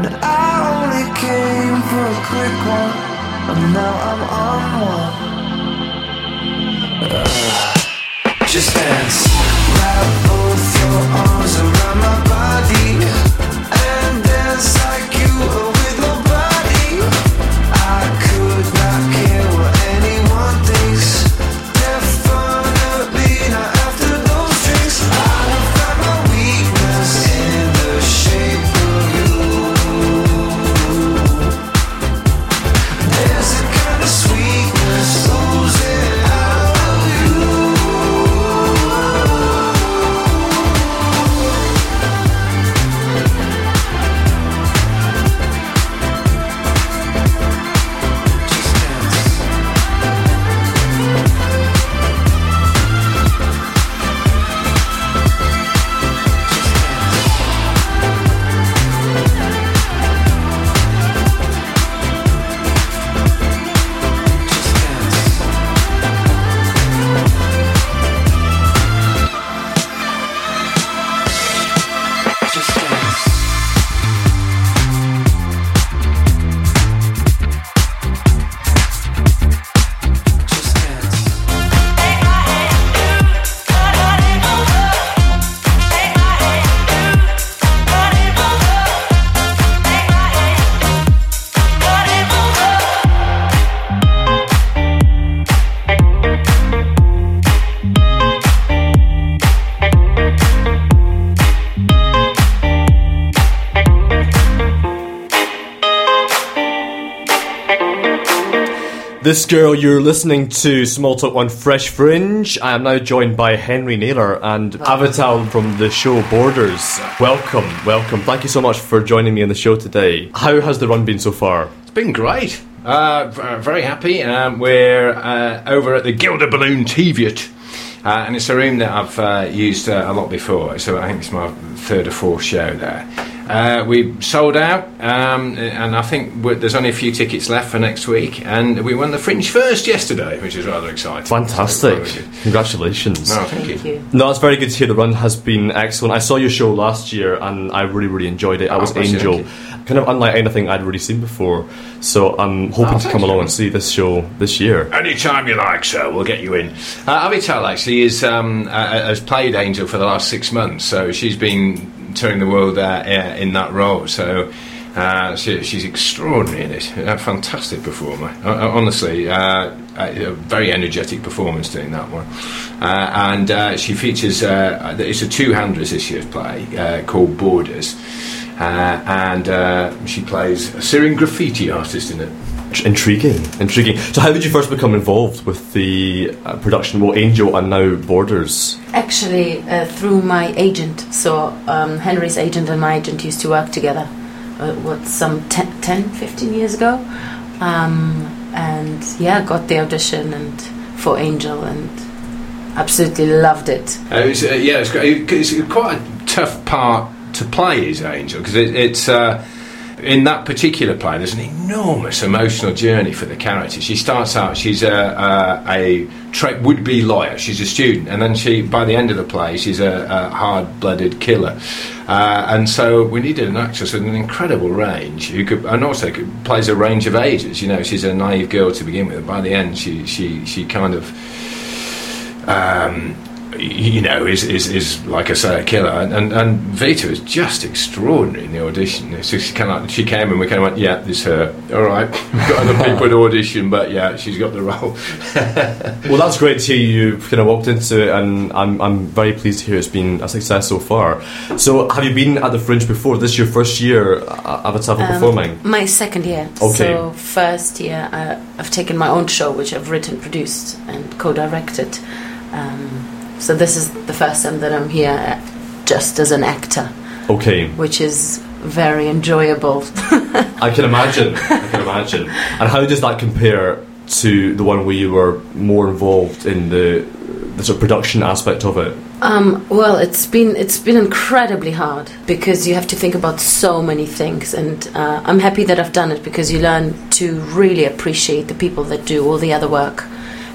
And I only came for a quick one, and now I'm on one. Just dance. Wrap both your arms around my This girl, you're listening to Small Talk on Fresh Fringe. I am now joined by Henry Naylor and Avital from the show Borders. Welcome, welcome. Thank you so much for joining me on the show today. How has the run been so far? It's been great. Uh, very happy. Um, we're uh, over at the Gilded Balloon Teviot. Uh, and it's a room that I've uh, used uh, a lot before, so I think it's my third or fourth show there. Uh, we sold out, um, and I think there's only a few tickets left for next week. And we won the Fringe first yesterday, which is rather exciting. Fantastic. So. Congratulations. No, thank, you. No, it's very good to hear the run has been excellent. I saw your show last year and I really, really enjoyed it. I Oh, was bless you, Angel. thank Kind of unlike anything I'd really seen before. So I'm hoping Oh, to thank come you. along and see this show this year. Anytime you like, sir, we'll get you in. Uh, Avital actually is um, uh, has played Angel for the last six months, so she's been touring the world uh, in that role. So. Uh, she, she's extraordinary in it. A fantastic performer. Uh, uh, honestly, uh, a, very energetic performance doing that one. Uh, and she features. It's a two-handers this year's play called Borders, and she plays a Syrian graffiti artist in it. Intriguing, intriguing. So, how did you first become involved with the uh, production? Well, Angel and now Borders. Actually, uh, through my agent. So, um, Henry's agent and my agent used to work together, uh, what, some 10, 10 15 years ago. Um, and yeah, got the audition and for Angel and absolutely loved it. Uh, it was, uh, yeah, it's, great. it's quite a tough part to play, is Angel, because it, it's uh, in that particular play. There's an enormous emotional journey for the character. She starts out; she's a, a, a tra- would-be lawyer. She's a student, and then she, by the end of the play, she's a, a hard-blooded killer. Uh, and so we needed an actress with an incredible range who could, and also could, plays a range of ages. You know, she's a naive girl to begin with, and by the end, she she she kind of um, you know, is, is, is like I say, a killer. And, and, and Vita is just extraordinary in the audition. So just kind of, she came and we kind of went, yeah, this is her. All right, we've got other people to audition, but yeah, she's got the role. Well, that's great to hear you kind of walked into it, and I'm, I'm very pleased to hear it's been a success so far. So, have you been at the Fringe before? This is your first year uh, Avital Um, performing? My second year. Okay. So first year, uh, I've taken my own show, which I've written, produced, and co-directed. Um, so this is the first time that I'm here, just as an actor, Okay, which is very enjoyable. I can imagine. I can imagine. And how does that compare to the one where you were more involved in the, the sort of production aspect of it? Um, well, it's been it's been incredibly hard because you have to think about so many things, and uh, I'm happy that I've done it because you learn to really appreciate the people that do all the other work.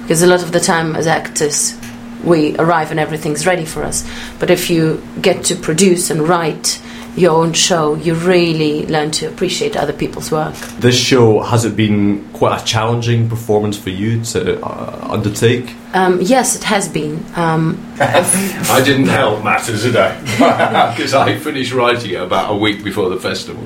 Because a lot of the time, as actors, we arrive and everything's ready for us. But if you get to produce and write your own show, you really learn to appreciate other people's work. This show has it been quite a challenging performance for you to uh, undertake? Um, yes, it has been. Um, I didn't help matters, did I? Because I finished writing it about a week before the festival.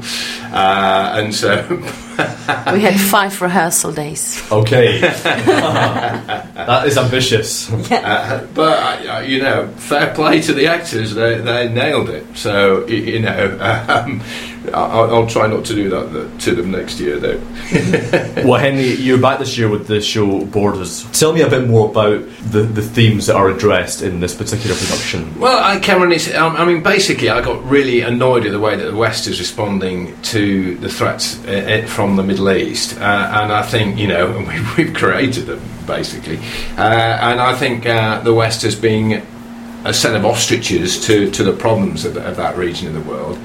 Uh, and so. we had five rehearsal days. Okay, that is ambitious. Uh, but uh, you know, fair play to the actors; they, they nailed it. So you know, um, I'll, I'll try not to do that to them next year, though. Well, Henry, you're back this year with the show Borders. Tell me a bit more about the, the themes that are addressed in this particular production. Well, I, Cameron, it's, um, I mean, basically, I got really annoyed at the way that the West is responding to the threats uh, uh, from the Middle East, uh, and I think you know we, we've created them basically, uh, and I think uh, the West as being a set of ostriches to, to the problems of, of that region of the world.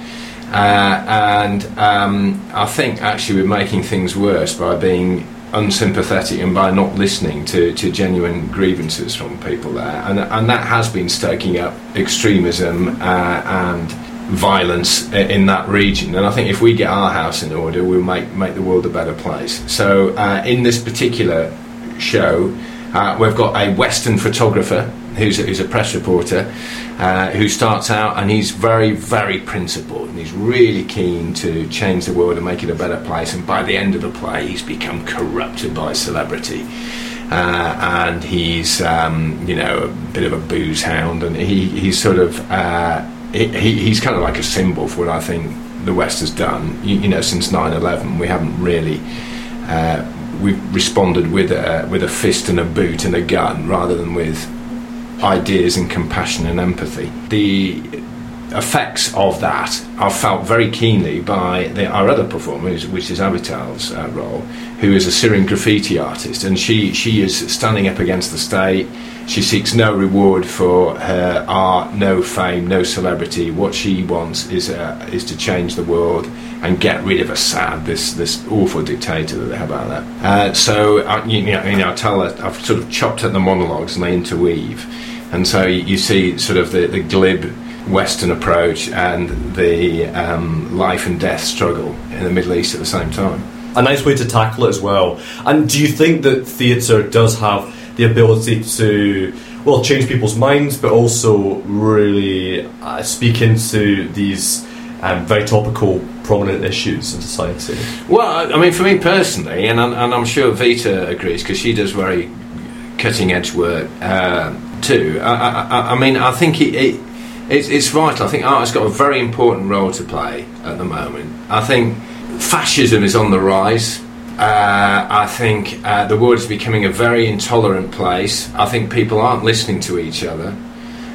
Uh, and um, I think actually we're making things worse by being unsympathetic and by not listening to, to genuine grievances from people there. And, and that has been stoking up extremism uh, and violence in that region. And I think if we get our house in order, we'll make, make the world a better place. So uh, in this particular show, uh, we've got a Western photographer who's a, who's a press reporter uh, who starts out and he's very, very principled and he's really keen to change the world and make it a better place. And by the end of the play, he's become corrupted by celebrity. Uh, and he's, um, you know, a bit of a booze hound, and he, he's sort of, uh, he, he- he's kind of like a symbol for what I think the West has done. You, you know, since 9 11, we haven't really uh, we've responded with a with a fist and a boot and a gun rather than with ideas and compassion and empathy. The effects of that are felt very keenly by the, our other performer, which is Avital's uh, role, who is a Syrian graffiti artist, and she she is standing up against the state. She seeks no reward for her art, no fame, no celebrity. What she wants is uh, is to change the world and get rid of Assad, this this awful dictator that they have out there. Uh, so I, you know, you know, I tell her, I've sort of chopped at the monologues and they interweave, and so you see sort of the, the glib Western approach and the um, life and death struggle in the Middle East at the same time. a nice way to tackle it as well. And do you think that theatre does have the ability to, well, change people's minds, but also really uh, speak into these um, very topical, prominent issues in society? Well, I mean, for me personally, and I'm, and I'm sure Vita agrees because she does very cutting edge work uh, too. I, I, I- I mean, I think it, it, it's, it's vital. I think art has got a very important role to play at the moment. I think fascism is on the rise. Uh, I think uh, the world is becoming a very intolerant place. I think people aren't listening to each other.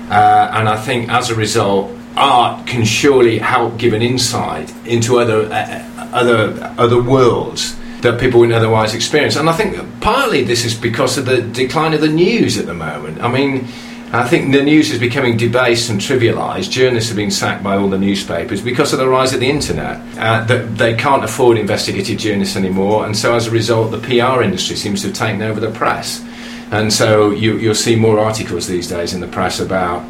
Uh, and I think as a result, art can surely help give an insight into other uh, other other worlds that people wouldn't otherwise experience. And I think partly this is because of the decline of the news at the moment. I mean. I think the news is becoming debased and trivialised. Journalists have been sacked by all the newspapers because of the rise of the internet. Uh, that they can't afford investigative journalists anymore, and so as a result, the PR industry seems to have taken over the press. And so you, you'll see more articles these days in the press about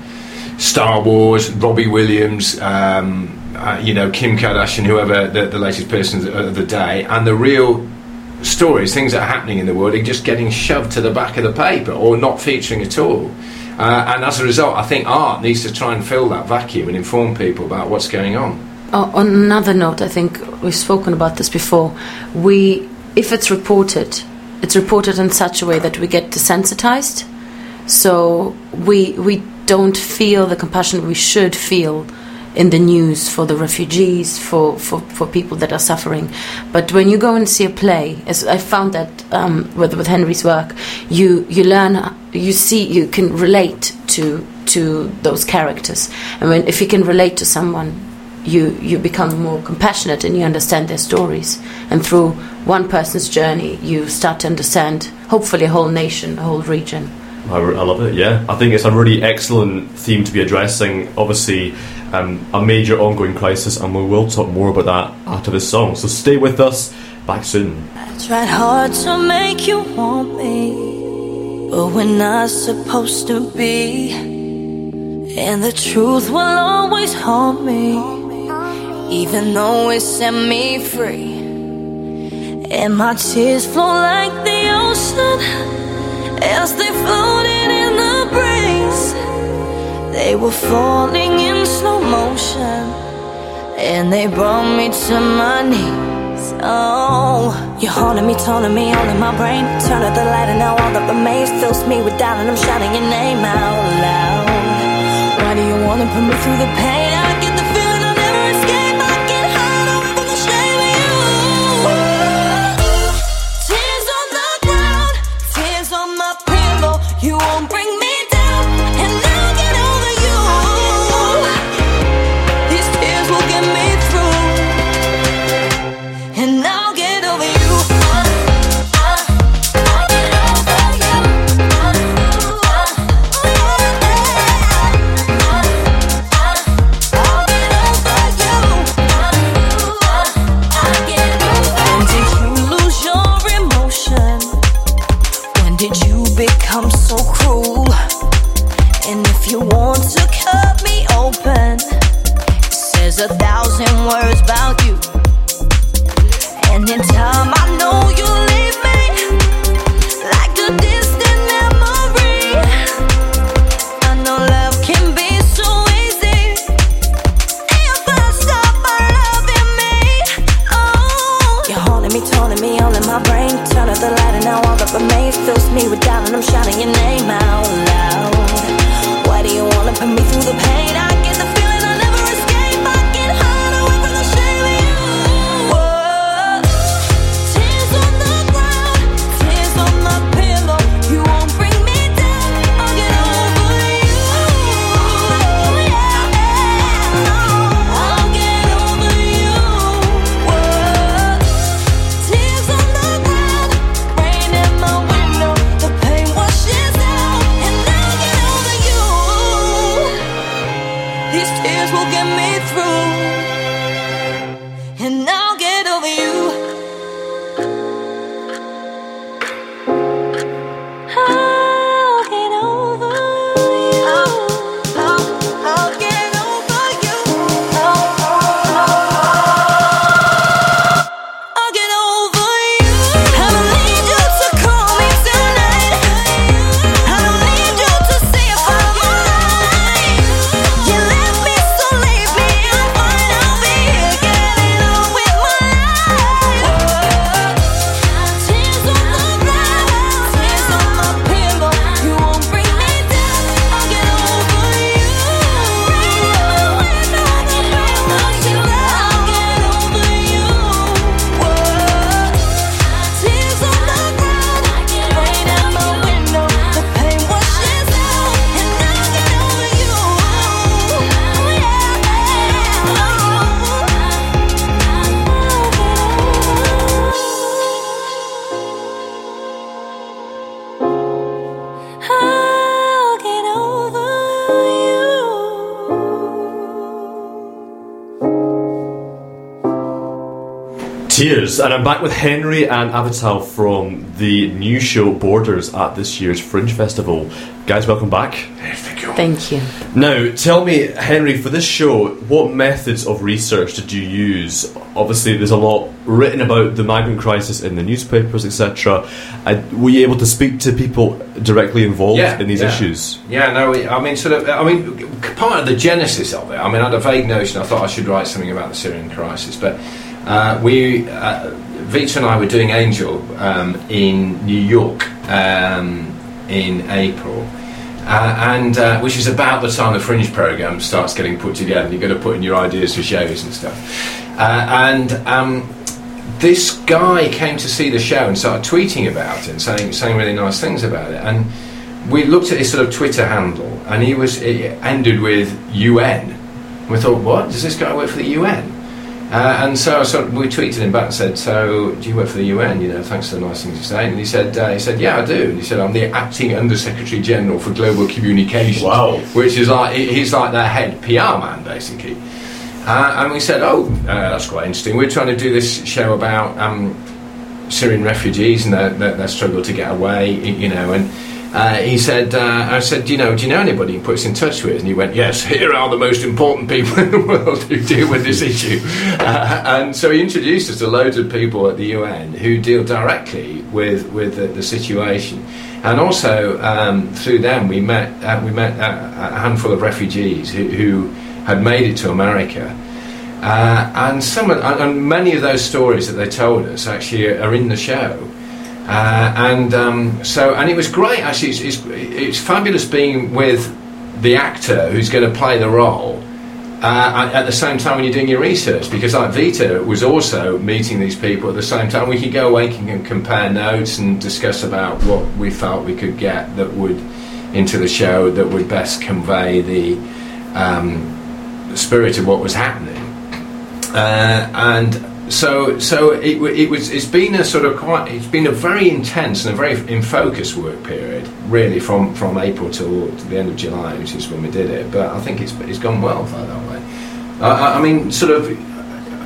Star Wars, Robbie Williams, um, uh, you know, Kim Kardashian, whoever the, the latest person of the day, and the real stories, things that are happening in the world, are just getting shoved to the back of the paper or not featuring at all. Uh, and as a result, I think art needs to try and fill that vacuum and inform people about what's going on. Oh, on another note, I think we've spoken about this before. We, if it's reported, it's reported in such a way that we get desensitized. So we we don't feel the compassion we should feel in the news for the refugees, for, for, for people that are suffering. But when you go and see a play, as I found that um, with, with Henry's work, you, you learn, you see, you can relate to, to those characters. And when, if you can relate to someone, you, you become more compassionate and you understand their stories. And through one person's journey, you start to understand, hopefully, a whole nation, a whole region. I, I love it, yeah. I think it's a really excellent theme to be addressing. Obviously, um, a major ongoing crisis, and we will talk more about that after this song. So stay with us. Back soon. I Tried hard to make you want me, but we're not supposed to be. And the truth will always haunt me, even though it set me free. And my tears flow like the ocean as they floated in the. They were falling in slow motion, and they brought me to my knees. Oh, you're haunting me, taunting me, all in my brain. Turn out the light, and now all that remains fills me with doubt, and I'm shouting your name out loud. Why do you wanna put me through the pain? I get the feeling I'll never escape. I can hide away from the shame of you. Tears on the ground, tears on my pillow. You won't bring Tears, and I'm back with Henry and Avital from the new show Borders at this year's Fringe Festival. Guys, welcome back. Thank you. Thank you. Now, tell me, Henry, for this show, what methods of research did you use? Obviously, there's a lot written about the migrant crisis in the newspapers, etc. Uh, were you able to speak to people directly involved in these yeah. issues? Yeah, no, I mean, sort of, I mean, part of the genesis of it. I mean, I had a vague notion. I thought I should write something about the Syrian crisis, but uh, we, uh, and I, were doing Angel um, in New York um, in April. Uh, and uh, which is about the time the Fringe program starts getting put together. You've got to put in your ideas for shows and stuff. Uh, and um, this guy came to see the show and started tweeting about it and saying saying really nice things about it. And we looked at his sort of Twitter handle, and he was it ended with UN. We thought, what does this guy work for the UN? Uh, and so, so we tweeted him back and said, "So, do you work for the UN? You know, thanks for the nice things you're saying." And he said, uh, "He said, yeah, I do." And he said, "I'm the acting Under Secretary General for Global Communications." Wow. Which is like he's like their head PR man, basically. Uh, and we said, "Oh, uh, that's quite interesting." We're trying to do this show about um, Syrian refugees and their, their, their struggle to get away, you know. And uh, he said, uh, "I said, do you know, do you know anybody you can put us in touch with?" And he went, "Yes, here are the most important people in the world who deal with this issue." Uh, and so he introduced us to loads of people at the UN who deal directly with with the, the situation. And also um, through them, we met uh, we met a, a handful of refugees who, who had made it to America. Uh, and some of, and many of those stories that they told us actually are in the show. Uh, and um, so, and it was great. Actually, it's, it's, it's fabulous being with the actor who's going to play the role. Uh, at- the same time when you're doing your research, because like Vita was also meeting these people at the same time, we could go away and compare notes and discuss about what we felt we could get that would into the show that would best convey the um, spirit of what was happening. Uh, and so, so it, it was. It's been a sort of quite. It's been a very intense and a very in focus work period, really, from, from April till to the end of July, which is when we did it. But I think it's it's gone well by that way. I, I- mean, sort of.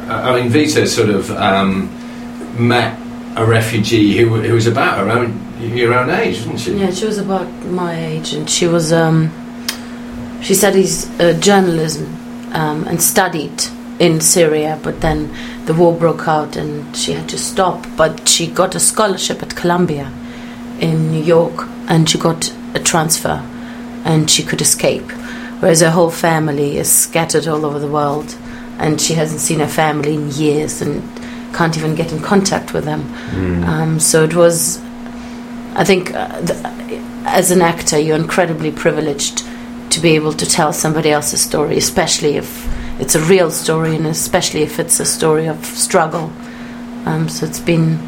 I mean, Vita sort of um, met a refugee who who was about her own your own age, wasn't she? Yeah, she was about my age, and she was. Um, she studies uh, journalism um, and studied in Syria, but then the war broke out and she had to stop. But she got a scholarship at Columbia in New York, and she got a transfer, and she could escape. Whereas her whole family is scattered all over the world, and she hasn't seen her family in years and can't even get in contact with them. Um, so it was I think uh, th- as an actor, you're incredibly privileged to be able to tell somebody else's story, especially if it's a real story and especially if it's a story of struggle. Um, so it's been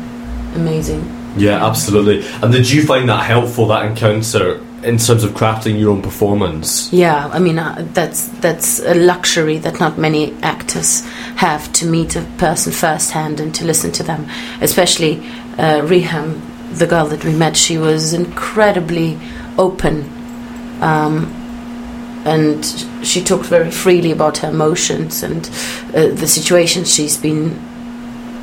amazing. Yeah, absolutely. And did you find that helpful, that encounter, in terms of crafting your own performance? Yeah, I mean uh, that's that's a luxury that not many actors have to meet a person firsthand and to listen to them. Especially uh, Riham, the girl that we met, she was incredibly open, um, and she talked very freely about her emotions and uh, the situations she's been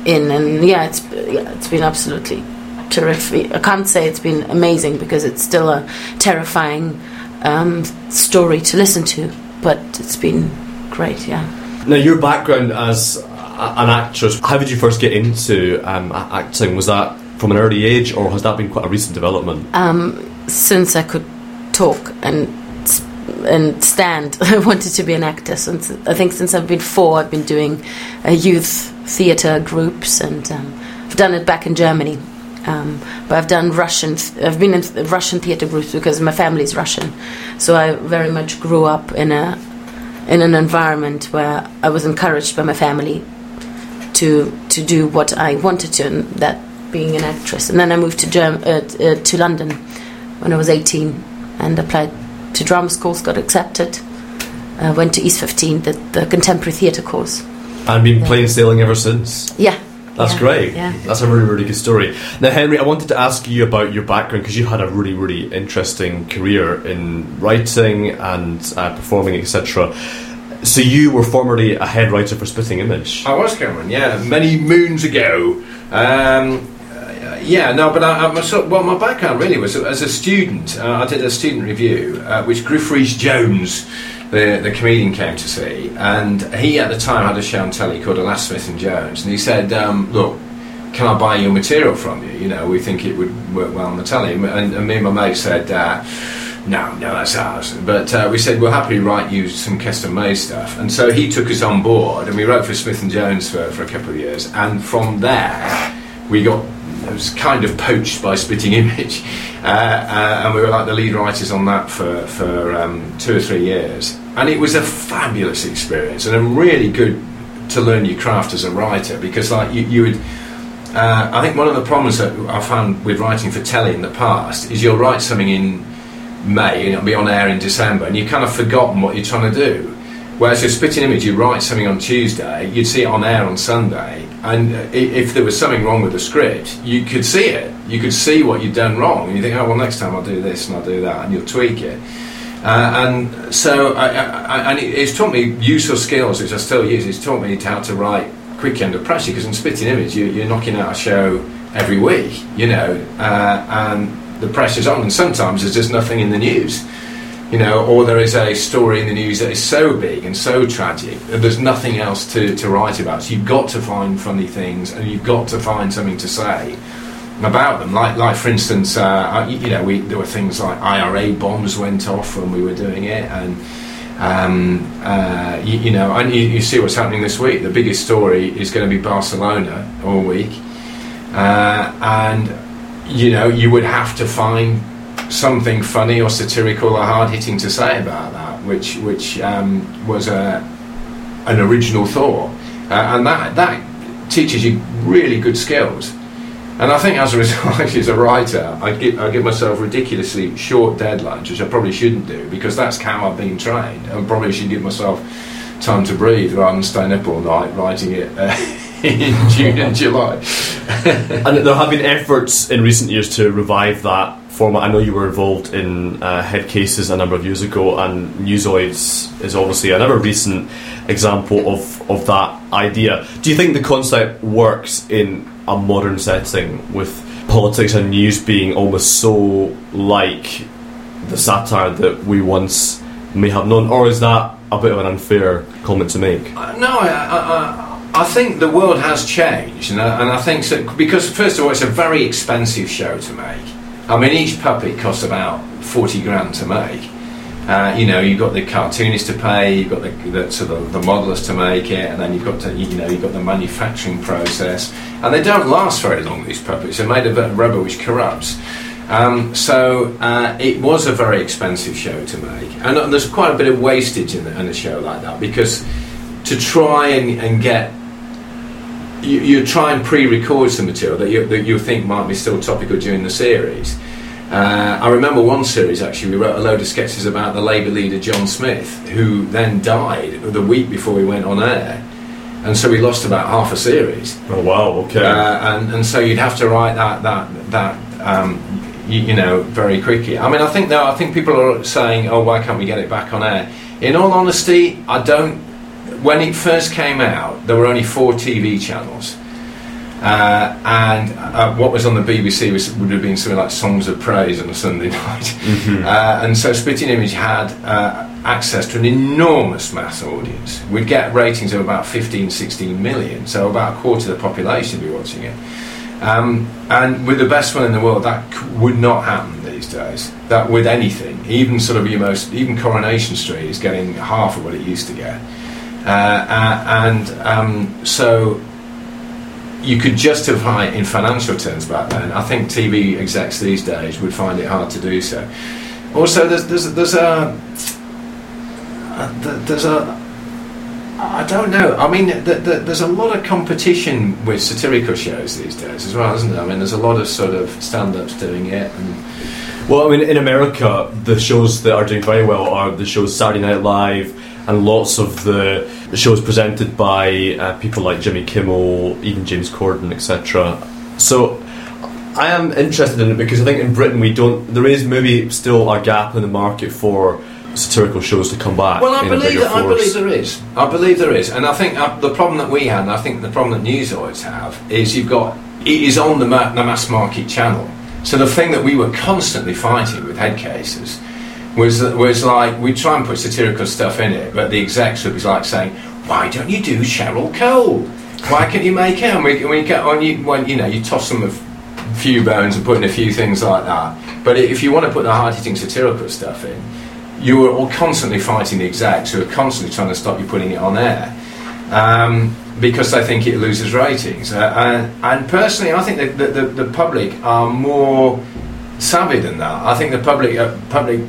in. And yeah, it's yeah, it's been absolutely terrific. I can't say it's been amazing because it's still a terrifying um, story to listen to, but it's been great. Yeah. Now, your background as an actress, how did you first get into um, acting? Was that from an early age, or has that been quite a recent development? um, since I could talk and and stand, I wanted to be an actor. Since I think since I've been four, I've been doing uh, youth theatre groups, and um, I've done it back in Germany. Um, but I've done Russian. Th- I've been in th- Russian theatre groups because my family is Russian, so I very much grew up in a in an environment where I was encouraged by my family to to do what I wanted to, and that being an actress. And then I moved to Germ- uh, uh, to London when I was 18 and applied to drama schools, got accepted. Uh, went to East 15, the, the contemporary theatre course. And been plain sailing ever since. Yeah. That's yeah, great. Yeah. That's a really, really good story. Now, Henry, I wanted to ask you about your background because you had a really, really interesting career in writing and uh, performing, etc. So, you were formerly a head writer for Spitting Image. I was Cameron, yeah, many moons ago. Um, yeah, no, but I, I well, my background really was as a student. Uh, I did a student revue, uh, which Griff Jones, the the comedian, came to see, and he at the time had a show on telly called Alas Smith and Jones, and he said, um, "Look, can I buy your material from you? You know, we think it would work well on the telly." And, and me and my mate said. Uh, no, no, that's ours. But uh, we said we'll happily write you some custom made stuff, and so he took us on board, and we wrote for Smith and Jones for, for a couple of years, and from there we got it was kind of poached by Spitting Image, uh, uh, and we were like the lead writers on that for for um, two or three years, and it was a fabulous experience and a really good to learn your craft as a writer because like you, you would. Uh, I think one of the problems that I found with writing for telly in the past is you'll write something in May and it'll be on air in December, and you've kind of forgotten what you're trying to do. Whereas with Spitting Image, you write something on Tuesday, you'd see it on air on Sunday, and if there was something wrong with the script, you could see it. You could see what you'd done wrong, and you think, oh, well, next time I'll do this and I'll do that, and you'll tweak it. Uh, and so, I, I, and it, it's taught me useful skills, which I still use. It's taught me how to write quick under pressure, because in Spitting Image, you, you're knocking out a show every week, you know, uh, and the pressure's on, and sometimes there's just nothing in the news you know, or there is a story in the news that is so big and so tragic that there's nothing else to, to write about. So you've got to find funny things and you've got to find something to say about them. Like, like for instance, uh, you know, we, there were things like IRA bombs went off when we were doing it, and um, uh, you, you know, and you, you see what's happening this week. The biggest story is going to be Barcelona all week, uh, and you know, you would have to find something funny or satirical or hard hitting to say about that, which which um, was a an original thought, uh, and that that teaches you really good skills. And I think as a result, as a writer, I give, I give myself ridiculously short deadlines, which I probably shouldn't do because that's how I've been trained. and probably should give myself time to breathe rather than staying up all night writing it uh, in June and July. and there have been efforts in recent years to revive that format. I know you were involved in uh, Head Cases a number of years ago, and Newzoids is obviously another recent example of, of that idea. Do you think the concept works in a modern setting with politics and news being almost so like the satire that we once may have known, or is that a bit of an unfair comment to make? Uh, No, I, I, I, I think the world has changed, and I, and I think so, because first of all, it's a very expensive show to make. I mean, each puppet costs about forty grand to make. Uh, you know, you've got the cartoonist to pay, you've got the, the the modelers to make it, and then you've got to, you know, you've got the manufacturing process, and they don't last very long. These puppets are made of uh, rubber which corrupts. Um, so uh, it was a very expensive show to make, and uh, there's quite a bit of wastage in, the, in a show like that because to try and, and get you, you try and pre-record some material that you, that you think might be still topical during the series. Uh, I remember one series actually, we wrote a load of sketches about the Labour leader John Smith, who then died the week before we went on air. And so we lost about half a series. Oh wow! Okay. Uh, and, and so you'd have to write that that that um, you, you know, very quickly. I mean, I think though, I think people are saying, "Oh, why can't we get it back on air?" In all honesty, I don't. When it first came out, there were only four TV channels. Uh, and uh, what was on the BBC was, would have been something like Songs of Praise on a Sunday night. Uh, and so Spitting Image had uh, access to an enormous mass audience. We'd get ratings of about 15, 16 million, so about a quarter of the population would be watching it. Um, and with the best one in the world, that c- would not happen these days. That with anything, even sort of your most, even Coronation Street is getting half of what it used to get. Uh, uh, and um, so you could justify in financial terms back then. I think TV execs these days would find it hard to do so. Also, there's there's there's a uh, there's a I don't know. I mean, th- th- there's a lot of competition with satirical shows these days as well, isn't there? I mean, there's a lot of sort of stand-ups doing it, Well, I mean, in America, the shows that are doing very well are the shows Saturday Night Live and lots of the shows presented by uh, people like Jimmy Kimmel, even James Corden, etc. So I am interested in it because I think in Britain we don't. There is maybe still a gap in the market for satirical shows to come back. Well, I believe that, I believe there is. I believe there is, and I think uh, the problem that we had, and I think the problem that Newzoids have, is you've got it is on the, ma- the mass market channel. So the thing that we were constantly fighting with head cases was was like we try and put satirical stuff in it, but the execs would be like saying, "Why don't you do Cheryl Cole? Why can't you make it?" And we, we get when you when you know you toss them a few bones and put in a few things like that. But if you want to put the hard-hitting satirical stuff in, you are all constantly fighting the execs who are constantly trying to stop you putting it on air um, because they think it loses ratings. Uh, and, and personally, I think the, the, the public are more savvy than that. I think the public, uh, public, uh,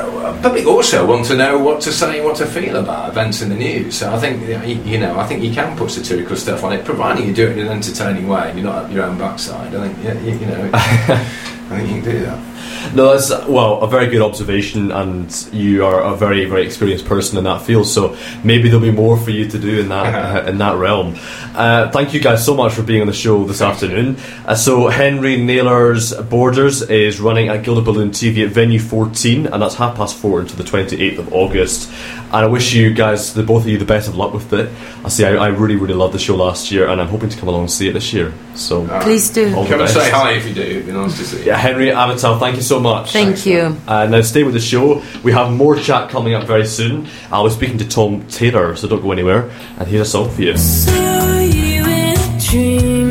Uh, public also want to know what to say, what to feel about events in the news. So I think you know, you you know, I think you can put satirical stuff on it, providing you do it in an entertaining way and you're not up your own backside. I think yeah, you, you know, I think you can do that. No, that's well a very good observation, and you are a very very experienced person in that field. So maybe there'll be more for you to do in that uh, in that realm. Uh, thank you guys so much for being on the show this afternoon. Uh, so Henry Naylor's Borders is running at Gilded Balloon Teviot at Venue 14, and that's half past four until the 28th of August. And I wish you guys, the both of you, the best of luck with it. I see, I, I really really loved the show last year, and I'm hoping to come along and see it this year. So Please do. Come and say hi if you do. It'd be nice to see you. Yeah, Henry Avital, thank you so much. Thank you. Uh, now stay with the show. We have more chat coming up very soon. I'll be speaking to Tom Taylor, so don't go anywhere. And here's a song for you. Saw you in a dream, you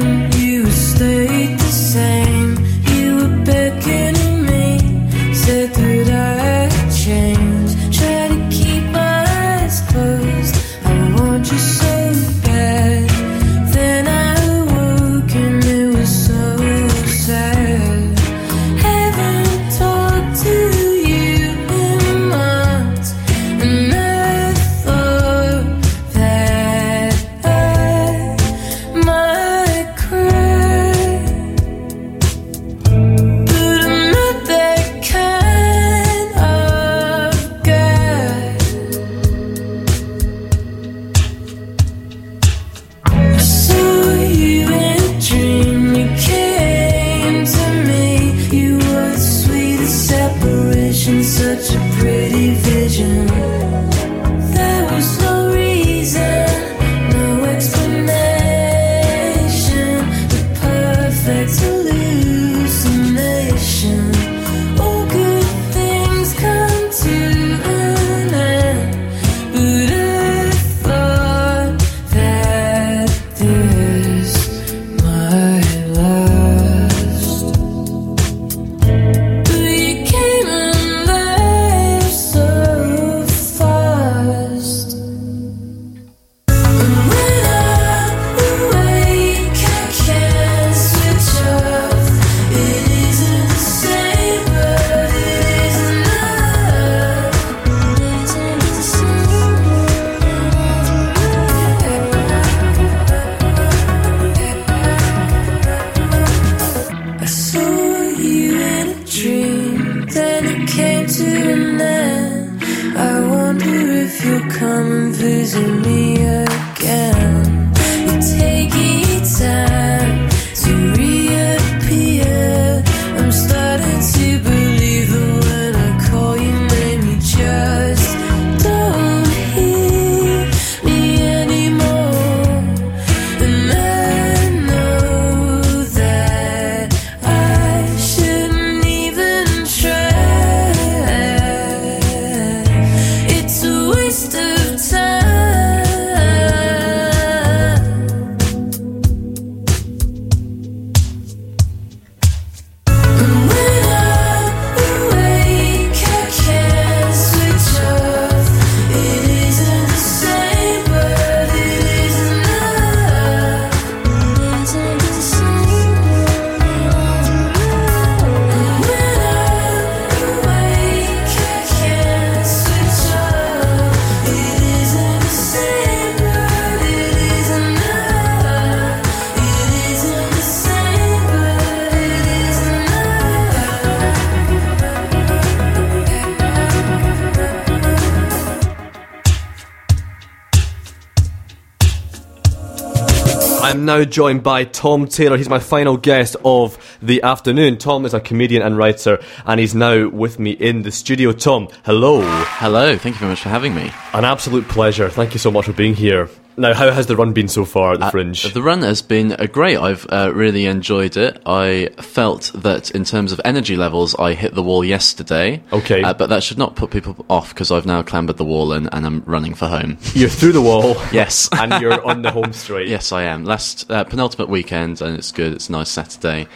now joined by Tom Taylor. He's my final guest of the afternoon. Tom is a comedian and writer, and he's now with me in the studio. Tom, hello. Hello, thank you very much for having me. An absolute pleasure. Thank you so much for being here. Now, how has the run been so far at the Fringe? Uh, the run has been uh, great. I've uh, really enjoyed it. I felt that in terms of energy levels, I hit the wall yesterday. Okay. Uh, but that should not put people off because I've now clambered the wall and, and I'm running for home. You're through the wall. yes. and you're on the home straight. Yes, I am. Last uh, penultimate weekend, and it's good. It's a nice Saturday.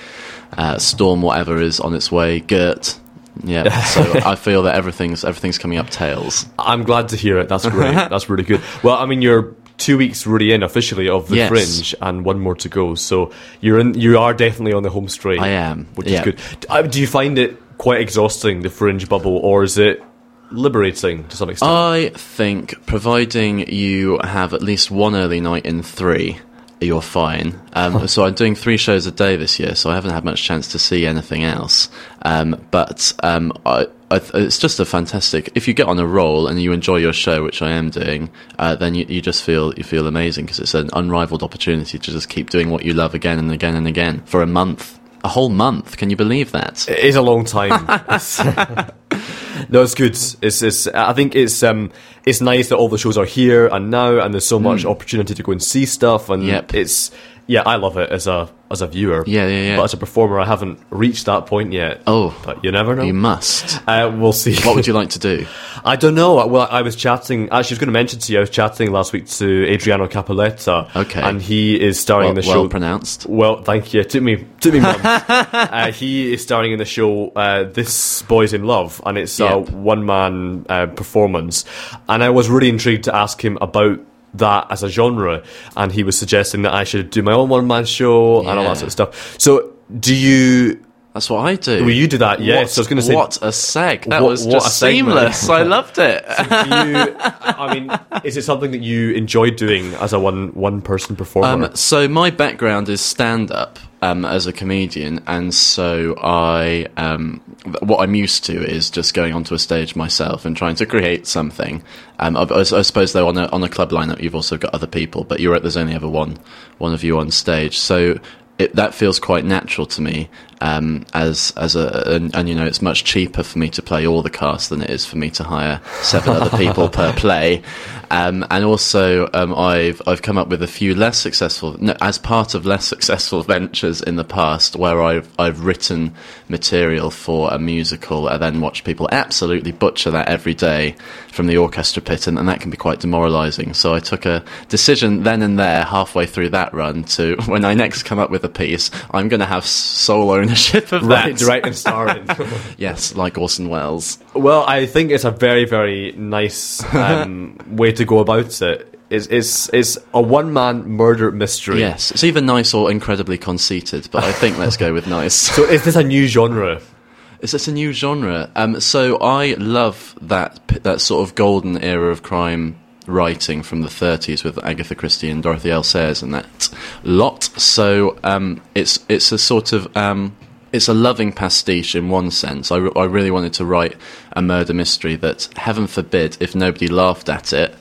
Uh, storm, whatever is on its way. Gert. Yeah. so I feel that everything's everything's coming up tails. I'm glad to hear it. That's great. That's really good. Well, I mean, you're two weeks really in officially of the Yes. Fringe, and one more to go. So you're in. You are definitely on the home straight. I am, which yeah. is good. Uh, Do you find it quite exhausting the Fringe bubble, or is it liberating to some extent? I think providing you have at least one early night in three, you're fine. Um, so I'm doing three shows a day this year, so I haven't had much chance to see anything else. Um, but um, I, I, th- it's just a fantastic. If you get on a roll and you enjoy your show, which I am doing, uh, then you, you just feel you feel amazing because it's an unrivaled opportunity to just keep doing what you love again and again and again for a month. A whole month. Can you believe that? It is a long time. No, it's good. It's, it's. I think it's. Um, it's nice that all the shows are here and now, and there's so much Mm. opportunity to go and see stuff. And Yep. it's. Yeah, I love it as a as a viewer. Yeah, yeah, yeah. But as a performer, I haven't reached that point yet. Oh, but you never know. You must. Uh, we'll see. What would you like to do? I don't know. Well, I was chatting. Actually, I was going to mention to you. I was chatting last week to Adriano Cappelletta. Okay. and he is starring in Well- the well show. pronounced. Well, thank you. It took me took me months. uh, he is starring in the show uh, "This Boy's in Love," and it's a one man uh, performance. And I was really intrigued to ask him about that as a genre, and he was suggesting that I should do my own one man show and all that sort of stuff. So, do you? That's what I do. Well, you do that, yes. What, so I was going to say, what a seg. That What- was just seamless. I loved it. do you, I mean, is it something that you enjoy doing as a one one person performer? Um, so my background is stand up um, as a comedian, and so I um, what I'm used to is just going onto a stage myself and trying to create something. Um, I, I suppose though on a on a club lineup you've also got other people, but you're there's only ever one one of you on stage, so. It, that feels quite natural to me, um, as as a and, and you know it's much cheaper for me to play all the cast than it is for me to hire seven other people per play, um, and also um, I've I've come up with a few less successful no, as part of less successful ventures in the past where I've I've written material for a musical and then watched people absolutely butcher that every day from the orchestra pit, and, and that can be quite demoralising. So I took a decision then and there, halfway through that run, to when I next come up with a piece, I'm going to have s- sole ownership of right, that. right, and starring. yes, like Orson Welles. Well, I think it's a very, very nice um, way to go about it. It's, it's, it's a one man murder mystery. Yes, it's either nice or incredibly conceited, but I think let's go with nice. So, is this a new genre? Is this a new genre? Um, so I love that that sort of golden era of crime writing from the 30s with Agatha Christie and Dorothy L. Sayers and that lot. So um, it's it's a sort of um, it's a loving pastiche in one sense. I, re- I really wanted to write a murder mystery that, heaven forbid, if nobody laughed at it.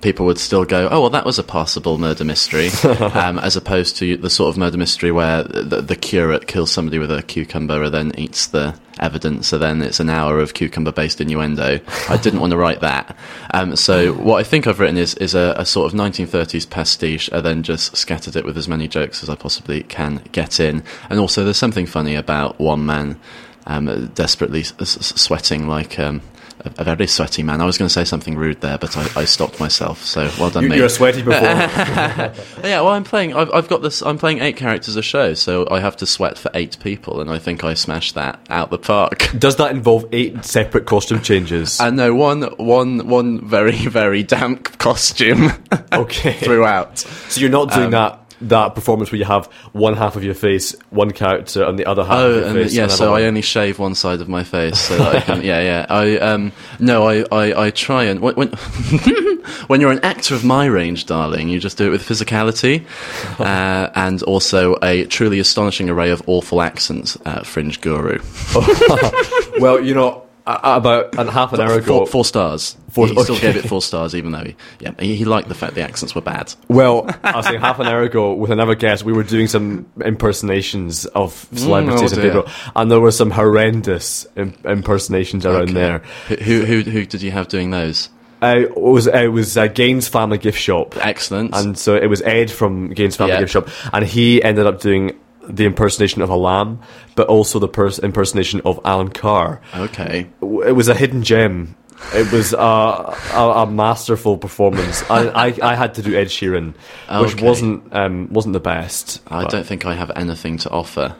People would still go, oh well, that was a passable murder mystery, um, as opposed to the sort of murder mystery where the, the curate kills somebody with a cucumber and then eats the evidence, so then it's an hour of cucumber-based innuendo. I didn't want to write that. Um, so what I think I've written is is a, a sort of 1930s pastiche, and then just scattered it with as many jokes as I possibly can get in. And also, there's something funny about one man um, desperately s- s- sweating like. Um, a very sweaty man. I was going to say something rude there, but I, I stopped myself. So well done, You- you're a sweaty performer. yeah, well, I'm playing. I've, I've got this. I'm playing eight characters a show, so I have to sweat for eight people, and I think I smashed that out the park. Does that involve eight separate costume changes? And no, one, one, one very, very damp costume. okay. throughout. So you're not doing Um, that that performance where you have one half of your face, one character, and the other half of Oh, your and face. yeah. So one. I only shave one side of my face, so that I can. Yeah, yeah. I um no, I I, I try and when when, when you're an actor of my range, darling, you just do it with physicality, uh, and also a truly astonishing array of awful accents. Uh, Fringe guru. well, you know, uh, about an half an hour ago. Four, four stars. Four- he still gave it four stars, even though he, yeah, he, he liked the fact the accents were bad. Well, I was saying half an hour ago with another guest, we were doing some impersonations of celebrities oh and people, and there were some horrendous Im- impersonations around there. Who, who who did you have doing those? Uh, it was it was uh, Gein's Family Giftshop, Excellent. and so it was Ed from Gein's Family Yeah. Gift Shop, and he ended up doing the impersonation of a lamb, but also the pers- impersonation of Alan Carr. okay. It was a hidden gem. It was uh, a, a masterful performance. I, I, I had to do Ed Sheeran, which Okay. wasn't um, wasn't the best. I but- don't think I have anything to offer.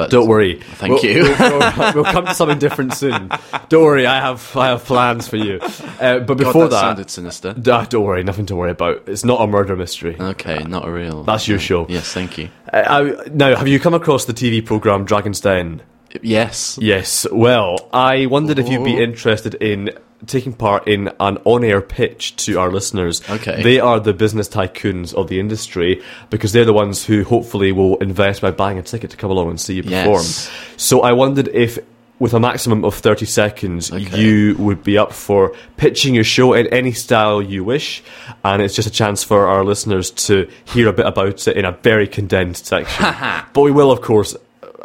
But Don't worry. Thank We'll- you. We'll, we'll- we'll come to something different soon. Don't worry. I have I have plans for you. Uh, but before God, that that, sounded sinister. Ah, don't worry. Nothing to worry about. It's not a murder mystery. Okay, not a real. That's your show. Yes, thank you. Uh, I, now, have you come across the TV program Dragon's Den? Yes. Yes. Well, I wondered if you'd be interested in taking part in an on-air pitch to our listeners. Okay. They are the business tycoons of the industry because they're the ones who hopefully will invest by buying a ticket to come along and see you perform. Yes. So I wondered if with a maximum of 30 seconds, Okay. you would be up for pitching your show in any style you wish. And it's just a chance for our listeners to hear a bit about it in a very condensed section. but we will, of course,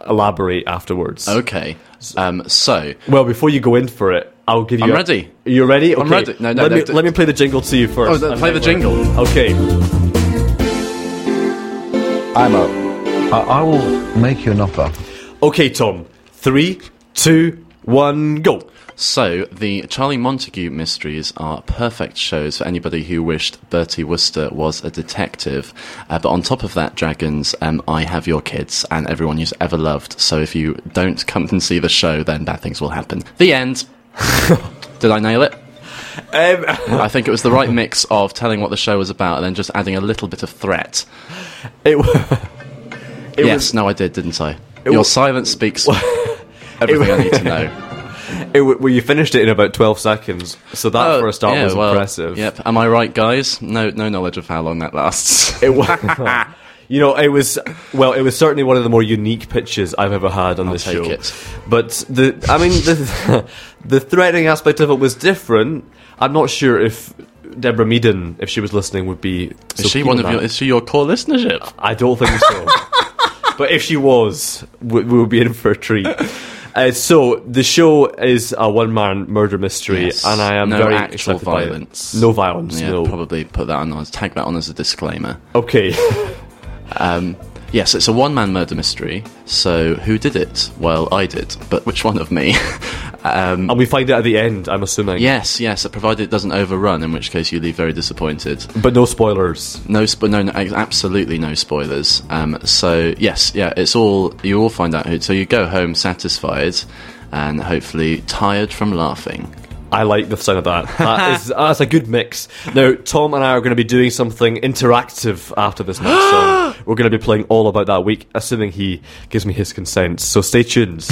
elaborate afterwards. Okay. Um. So Well, before you go in for it, I'll give you. I'm a- ready. You're ready? I'm ready. No, no, let no, me d- let me play the jingle to you first. Oh, play the jingle. Okay. I'm up. I, I will make you an offer. Okay, Tom. Three, two, one, go. So, the Charlie Montague mysteries are perfect shows for anybody who wished Bertie Wooster was a detective. Uh, but on top of that, Dragons, um, I Have Your Kids and everyone you've ever loved. So, if you don't come and see the show, then bad things will happen. The end. Did I nail it? Um, I think it was the right mix of telling what the show was about and then just adding a little bit of threat. it, wa- it yes, was. no, I did, didn't I? Your silence speaks everything I need to know. It, well, you finished it in about twelve seconds, so that Oh, for a start yeah, was well, impressive. Yep. Am I right, guys? No, no knowledge of how long that lasts. It wa- You know, it was well. It was certainly one of the more unique pitches I've ever had on I'll this show. it. But the, I mean, the the threatening aspect of it was different. I'm not sure if Deborah Meaden, if she was listening, would be. so is she one on of your? that. Is she your core listenership? I don't think so. but if she was, we, we would be in for a treat. Uh, so the show is a one-man murder mystery, Yes. and I am no very actual excited by it. violence. No violence. Yeah, no. probably put that on. as- Tag that on as a disclaimer. Okay. Um, yes, it's a one-man murder mystery. So who did it? Well, I did. But which one of me? um, and we find out at the end. I'm assuming. yes, yes. Provided it doesn't overrun, in which case you leave very disappointed. But no spoilers. No, sp- no, no, absolutely no spoilers. Um, so yes, yeah, it's all you all find out who. So you go home satisfied and hopefully tired from laughing. I like the sound of that. That is that's a good mix. Now, Tom and I are going to be doing something interactive after this next song. We're going to be playing all about that week, assuming he gives me his consent. So stay tuned.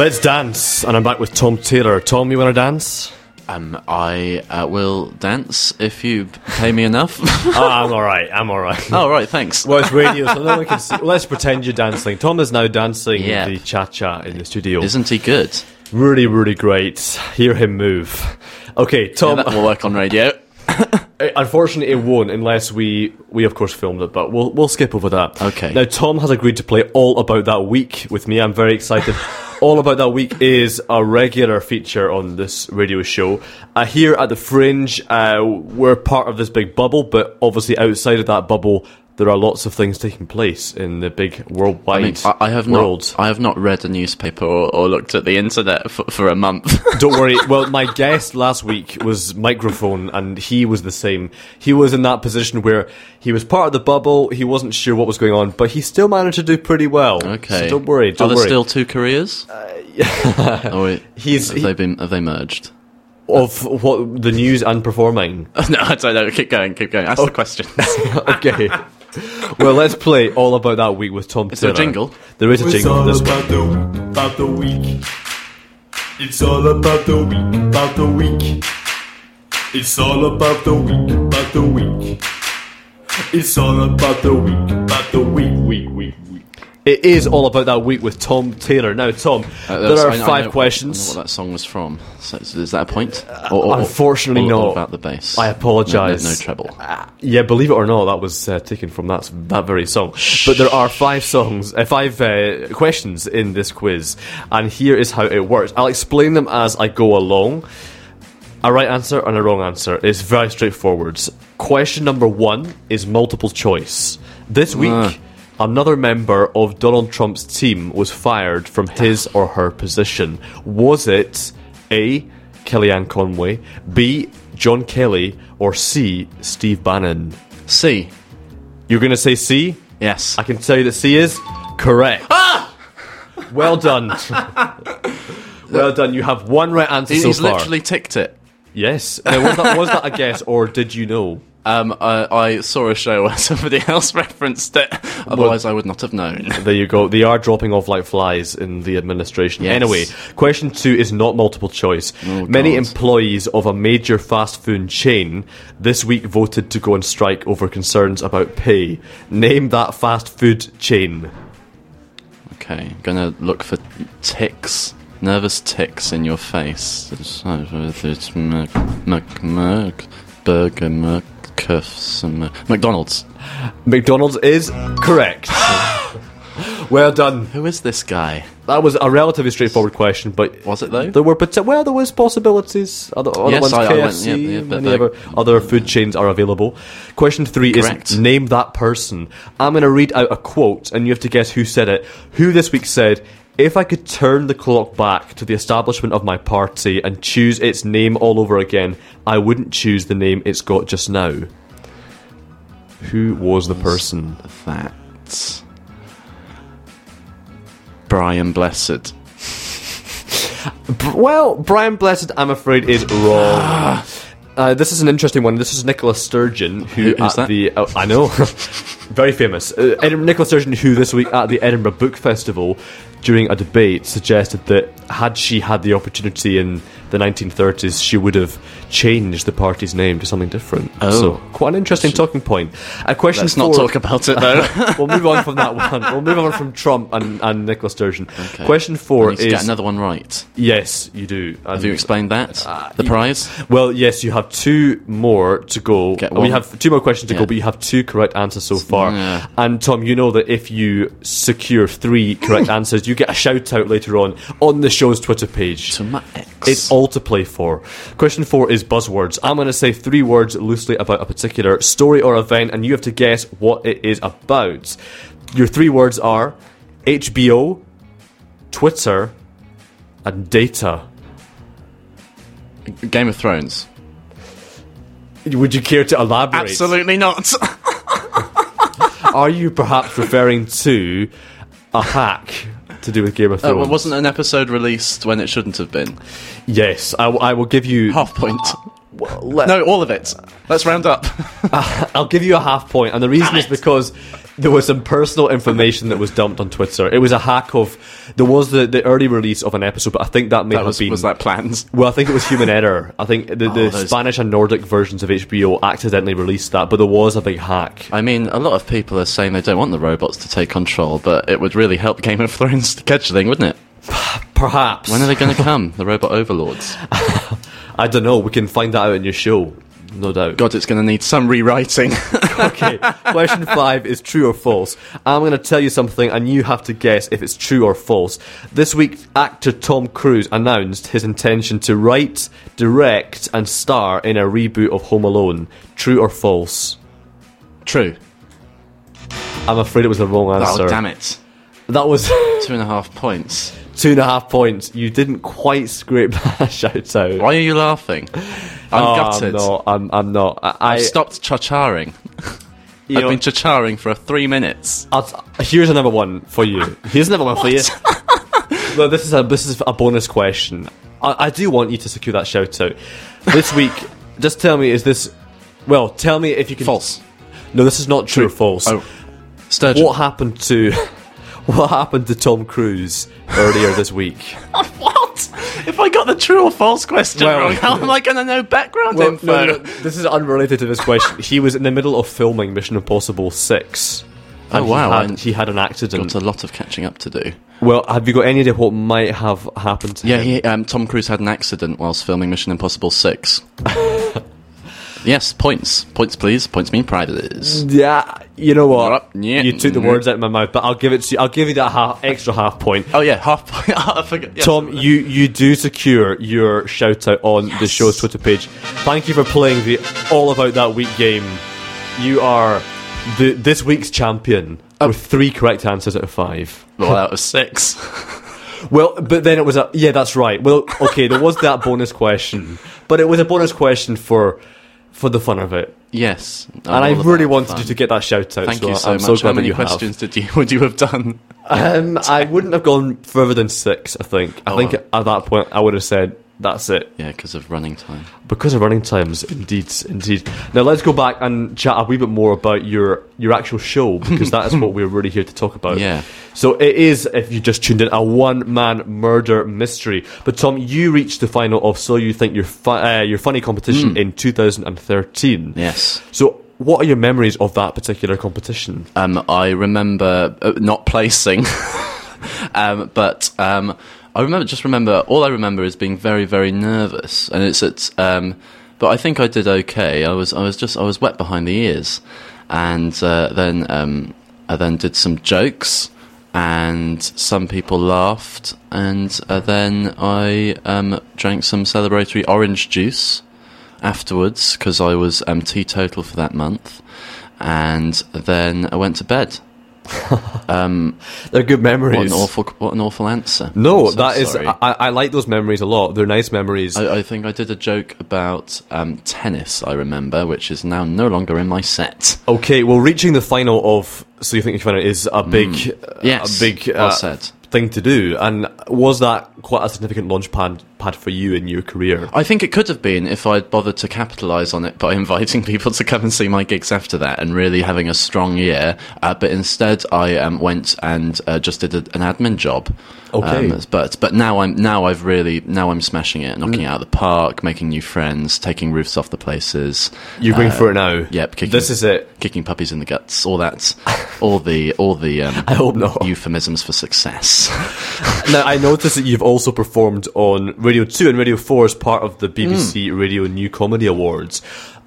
Let's dance, and I'm back with Tom Taylor. Tom, you want to dance? Um, I uh, will dance if you pay me enough. oh, I'm all right. I'm all right. oh, right, thanks. Well, it's radio, so no one can see. Let's pretend you're dancing. Tom is now dancing Yeah. the cha cha in the studio. Isn't he good? Really, really great. Hear him move. Okay, Tom. Yeah, that will work on radio. Unfortunately, it won't unless we we of course filmed it, but we'll we'll skip over that. Okay. Now, Tom has agreed to play all about that week with me. I'm very excited. all about that week is a regular feature on this radio show. Uh, here at the Fringe, uh, we're part of this big bubble, but obviously outside of that bubble, there are lots of things taking place in the big worldwide I mean, I, I have world. not. I have not read a newspaper or, or looked at the internet for, for a month. Don't worry. Well, my guest last week was microphone, and he was the same. He was in that position where he was part of the bubble. He wasn't sure what was going on, but he still managed to do pretty well. Okay. So don't worry. Don't Are there worry. still two careers? Uh, oh, wait. He's- have he- they been? Have they merged? of what the news and performing. no, I don't know. Keep going. Keep going. Ask the oh. question. okay. Well, let's play all about that week with Tom. Is there a jingle? There is a It's jingle. all This about the week, about the week. It's all about the week, about the week. It's all about the week, about the week. It's all about the week, about the week, week, week, week. It is all about that week with Tom Taylor. Now, Tom, Uh, there are I know- I five know- questions. I know what that song was from. So, is that a point? Or- or- or- Unfortunately, or- not. about the bass. I apologise. No, no, no treble. Yeah, believe it or not, that was uh, taken from that that very song. But there are five songs, uh, five uh, questions in this quiz, and here is how it works. I'll explain them as I go along. A right answer and a wrong answer. It's very straightforward. Question number one is multiple choice. This week, Ah. Another member of Donald Trump's team was fired from his or her position. Was it A. Kellyanne Conway, B. John Kelly, or C. Steve Bannon? C. You're going to say C? Yes. I can tell you that C is correct. Ah! Well done. well done. You have one right answer He- so he's far. literally ticked it. Yes. Now, was, that, was that a guess, or did you know? Um, I, I saw a show where somebody else referenced it. Otherwise, I would not have known. There you go. They are dropping off like flies in the administration. Yes. Anyway, question two is not multiple choice. Many God. employees of a major fast food chain this week voted to go on strike over concerns about pay. Name that fast food chain. Okay, I'm gonna look for ticks, nervous ticks in your face. It's, it's Mc, Mc, Mc, Burger, Cuffs, and Mc- McDonald's. McDonald's is correct. well done. Who is this guy? That was a relatively straightforward question, but Was it though? there were pot- well, there was possibilities. Other, other Yes, ones, I- I went- KFC, yeah, yeah, many other, other food chains are available. Question three Correct. is name that person. I'm going to read out a quote, and you have to guess who said it. Who this week said? If I could turn the clock back to the establishment of my party and choose its name all over again, I wouldn't choose the name it's got just now. Who was the person? That. Brian Blessed. Well, Brian Blessed, I'm afraid, is wrong. Uh, this is an interesting one. This is Nicola Sturgeon, who, Who- who's at that? the oh, I know, very famous. Uh, Ed- Nicola Sturgeon, who this week at the Edinburgh Book Festival, during a debate, suggested that had she had the opportunity in the 1930s, she would have changed the party's name to something different. Oh. so quite an interesting talking point. A question. Let's not talk about it though. we'll move on from that one. We'll move on from Trump and, and Nicola Sturgeon. Okay. Question four is get another one right. yes, you do. Have you explained that? Uh, the you- prize? Well, yes, you have two more to go. Get We have two more questions to Yeah. go, but you have two correct answers so far. Yeah. And Tom, you know that if you secure three correct answers, you get a shout out later on on the show's Twitter page. To my ex. It's all to play for. Question four is buzzwords. I'm going to say three words loosely about a particular story or event, and you have to guess what it is about. Your three words are HBO, Twitter, and data. Game of Thrones. Would you care to elaborate? Absolutely not. Are you perhaps referring to a hack to do with Game of Uh, Thrones? well, wasn't an episode released when it shouldn't have been? yes, I, w- I will give you. Half point. let- No, all of it. Let's round up. I'll give you a half point, and the reason is because there was some personal information that was dumped on Twitter. It was a hack of. There was the, the early release of an episode, but I think that may That have was- been. was that planned? Well, I think it was human error. I think the, the Oh, Spanish and Nordic versions of HBO accidentally released that, but there was a big hack. I mean, a lot of people are saying they don't want the robots to take control, but it would really help Game of Thrones scheduling, wouldn't it? Perhaps. When are they going to come, the robot overlords? I don't know. We can find that out in your show, no doubt. God, it's going to need some rewriting. okay, question five is true or false. I'm going to tell you something, and you have to guess if it's true or false. This week, actor Tom Cruise announced his intention to write, direct, and star in a reboot of Home Alone. True or false? True. I'm afraid it was the wrong oh, answer. Oh, damn it. That was Two and a half points. Two and a half points. You didn't quite scrape that shout out. Why are you laughing? I'm Oh, gutted. I'm not. I'm, I'm not. I, I I've stopped chacharing. I've know- been chacharing for three minutes. I'll, here's another one for you. Here's another one for you. no, this is a this is a bonus question. I, I do want you to secure that shout out this week. just tell me, is this? Well, tell me if you can. False. No, this is not true, or false. Oh, Sturgeon. What happened to what happened to Tom Cruise earlier this week? What? If I got the true or false question Well- wrong, how am I going to know background Well, info? no, no, no, this is unrelated to this question. He was in the middle of filming Mission Impossible Six. Oh, and wow, He had, I- he had an accident. Got a lot of catching up to do. Well, have you got any idea what might have happened to Yeah, him? he, um, Tom Cruise had an accident whilst filming Mission Impossible 6. yes, points. Points, please. Points mean prizes. Yeah, you know what? Yeah. You took the words out of my mouth, but I'll give it to you. I'll give you that half, extra half point. Oh, yeah, half point. I forgot. Yes. Tom, you, you do secure your shout out on the show's Twitter page. Thank you for playing the All About That Week game. You are the this week's champion oh. with three correct answers out of five. Well, out of six. Well, but then it was a yeah, that's right. Well, okay, there was that bonus question, but it was a bonus question for for the fun of it. Yes. and I really wanted fun. you to get that shout out. Thank so you so I'm much. so How many you have. questions did you would you have done? Um, I wouldn't have gone further than six. I think. I Oh, think well. at that point I would have said that's it Yeah, because of running time. because of running times. Indeed, indeed. Now let's go back and chat a wee bit more about your your actual show because that is what we're really here to talk about. Yeah. So it is, if you just tuned in, a one man murder mystery. But Tom, you reached the final of So You Think You're fu- uh, Your Funny competition in 2013. Yes. So. What are your memories of that particular competition? Um, I remember uh, not placing, um, but um, I remember just remember all I remember is being very very nervous, and it's it's. Um, but I think I did okay. I was I was just I was wet behind the ears, and uh, then um, I then did some jokes, and some people laughed, and uh, then I um, drank some celebratory orange juice afterwards because I was um, teetotal for that month, and then I went to bed. um, They're good memories. what an awful, what an awful answer. No, so that is. I, I like those memories a lot. They're nice memories. I, I think I did a joke about um, tennis. I remember, which is now no longer in my set. okay, well, reaching the final of So You Think You Can Find It is a big, Mm. Yes, a big well uh, said. Thing to do. And was that quite a significant launch pad, pad for you in your career? I think it could have been if I'd bothered to capitalise on it by inviting people to come and see my gigs after that and really having a strong year. Uh, but instead, I um, went and uh, just did a, an admin job. Okay. Um, but but now I'm now I've really now I'm smashing it, knocking it out of the park, making new friends, taking roofs off the places. You're going Uh, for it now. Yep. Kicking, This is it. Kicking puppies in the guts. All that. all the all the. Um, I hope not. Euphemisms for success. Now, I noticed that you've also performed on Radio 2 and Radio 4 as part of the BBC Radio New Comedy Awards.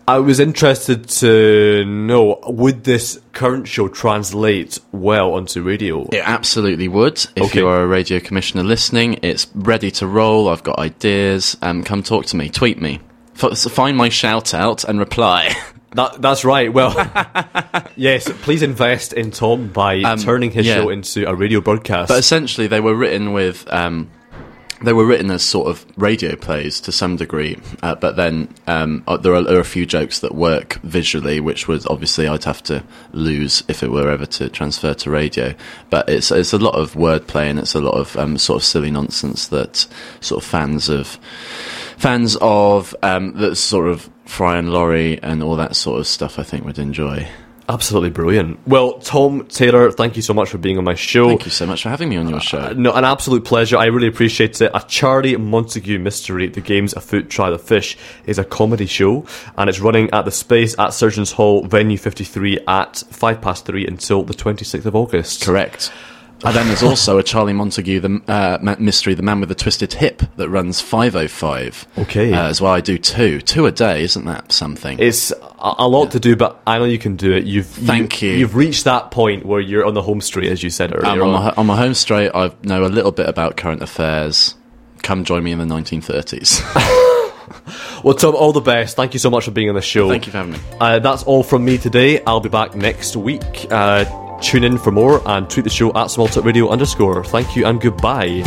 I was interested to know would this current show translate well onto radio? It absolutely would. If Okay. you are a radio commissioner listening, it's ready to roll. I've got ideas. Um, come talk to me. Tweet me. F- find my shout out and reply. That, that's right. Well, yes, please invest in Tom by Um, turning his yeah. show into a radio broadcast. But essentially, they were written with. Um, they were written as sort of radio plays to some degree, uh, but then um, uh, there, are, there are a few jokes that work visually, which would obviously I'd have to lose if it were ever to transfer to radio. But it's it's a lot of wordplay and it's a lot of um, sort of silly nonsense that sort of fans of fans of um, that sort of Fry and Laurie and all that sort of stuff I think would enjoy. Absolutely brilliant. Well, Tom Taylor, thank you so much for being on my show. Thank you so much for having me on your show. Uh, no, an absolute pleasure. I really appreciate it. A Charlie Montague mystery, The Game's Afoot, Try the Fish, is a comedy show, and it's running at the Space at Surgeons Hall, venue 53 at 5 past 3 until the 26th of August. Correct. And then there's also a Charlie Montague the uh, mystery, the man with the twisted hip, that runs 505. Okay. Uh, as well, I do two, two a day. Isn't that something? It's a, lot to do, but I know you can do it. You've Thank you. You've reached that point where you're on the home straight, as you said earlier. On, on. my, on my home straight, I know a little bit about current affairs. Come join me in the 1930s. Well, Tom, all the best. Thank you so much for being on the show. Thank you for having me. Uh, that's all from me today. I'll be back next week. Uh, tune in for more and tweet the show at smalltalkradio underscore. Thank you and goodbye.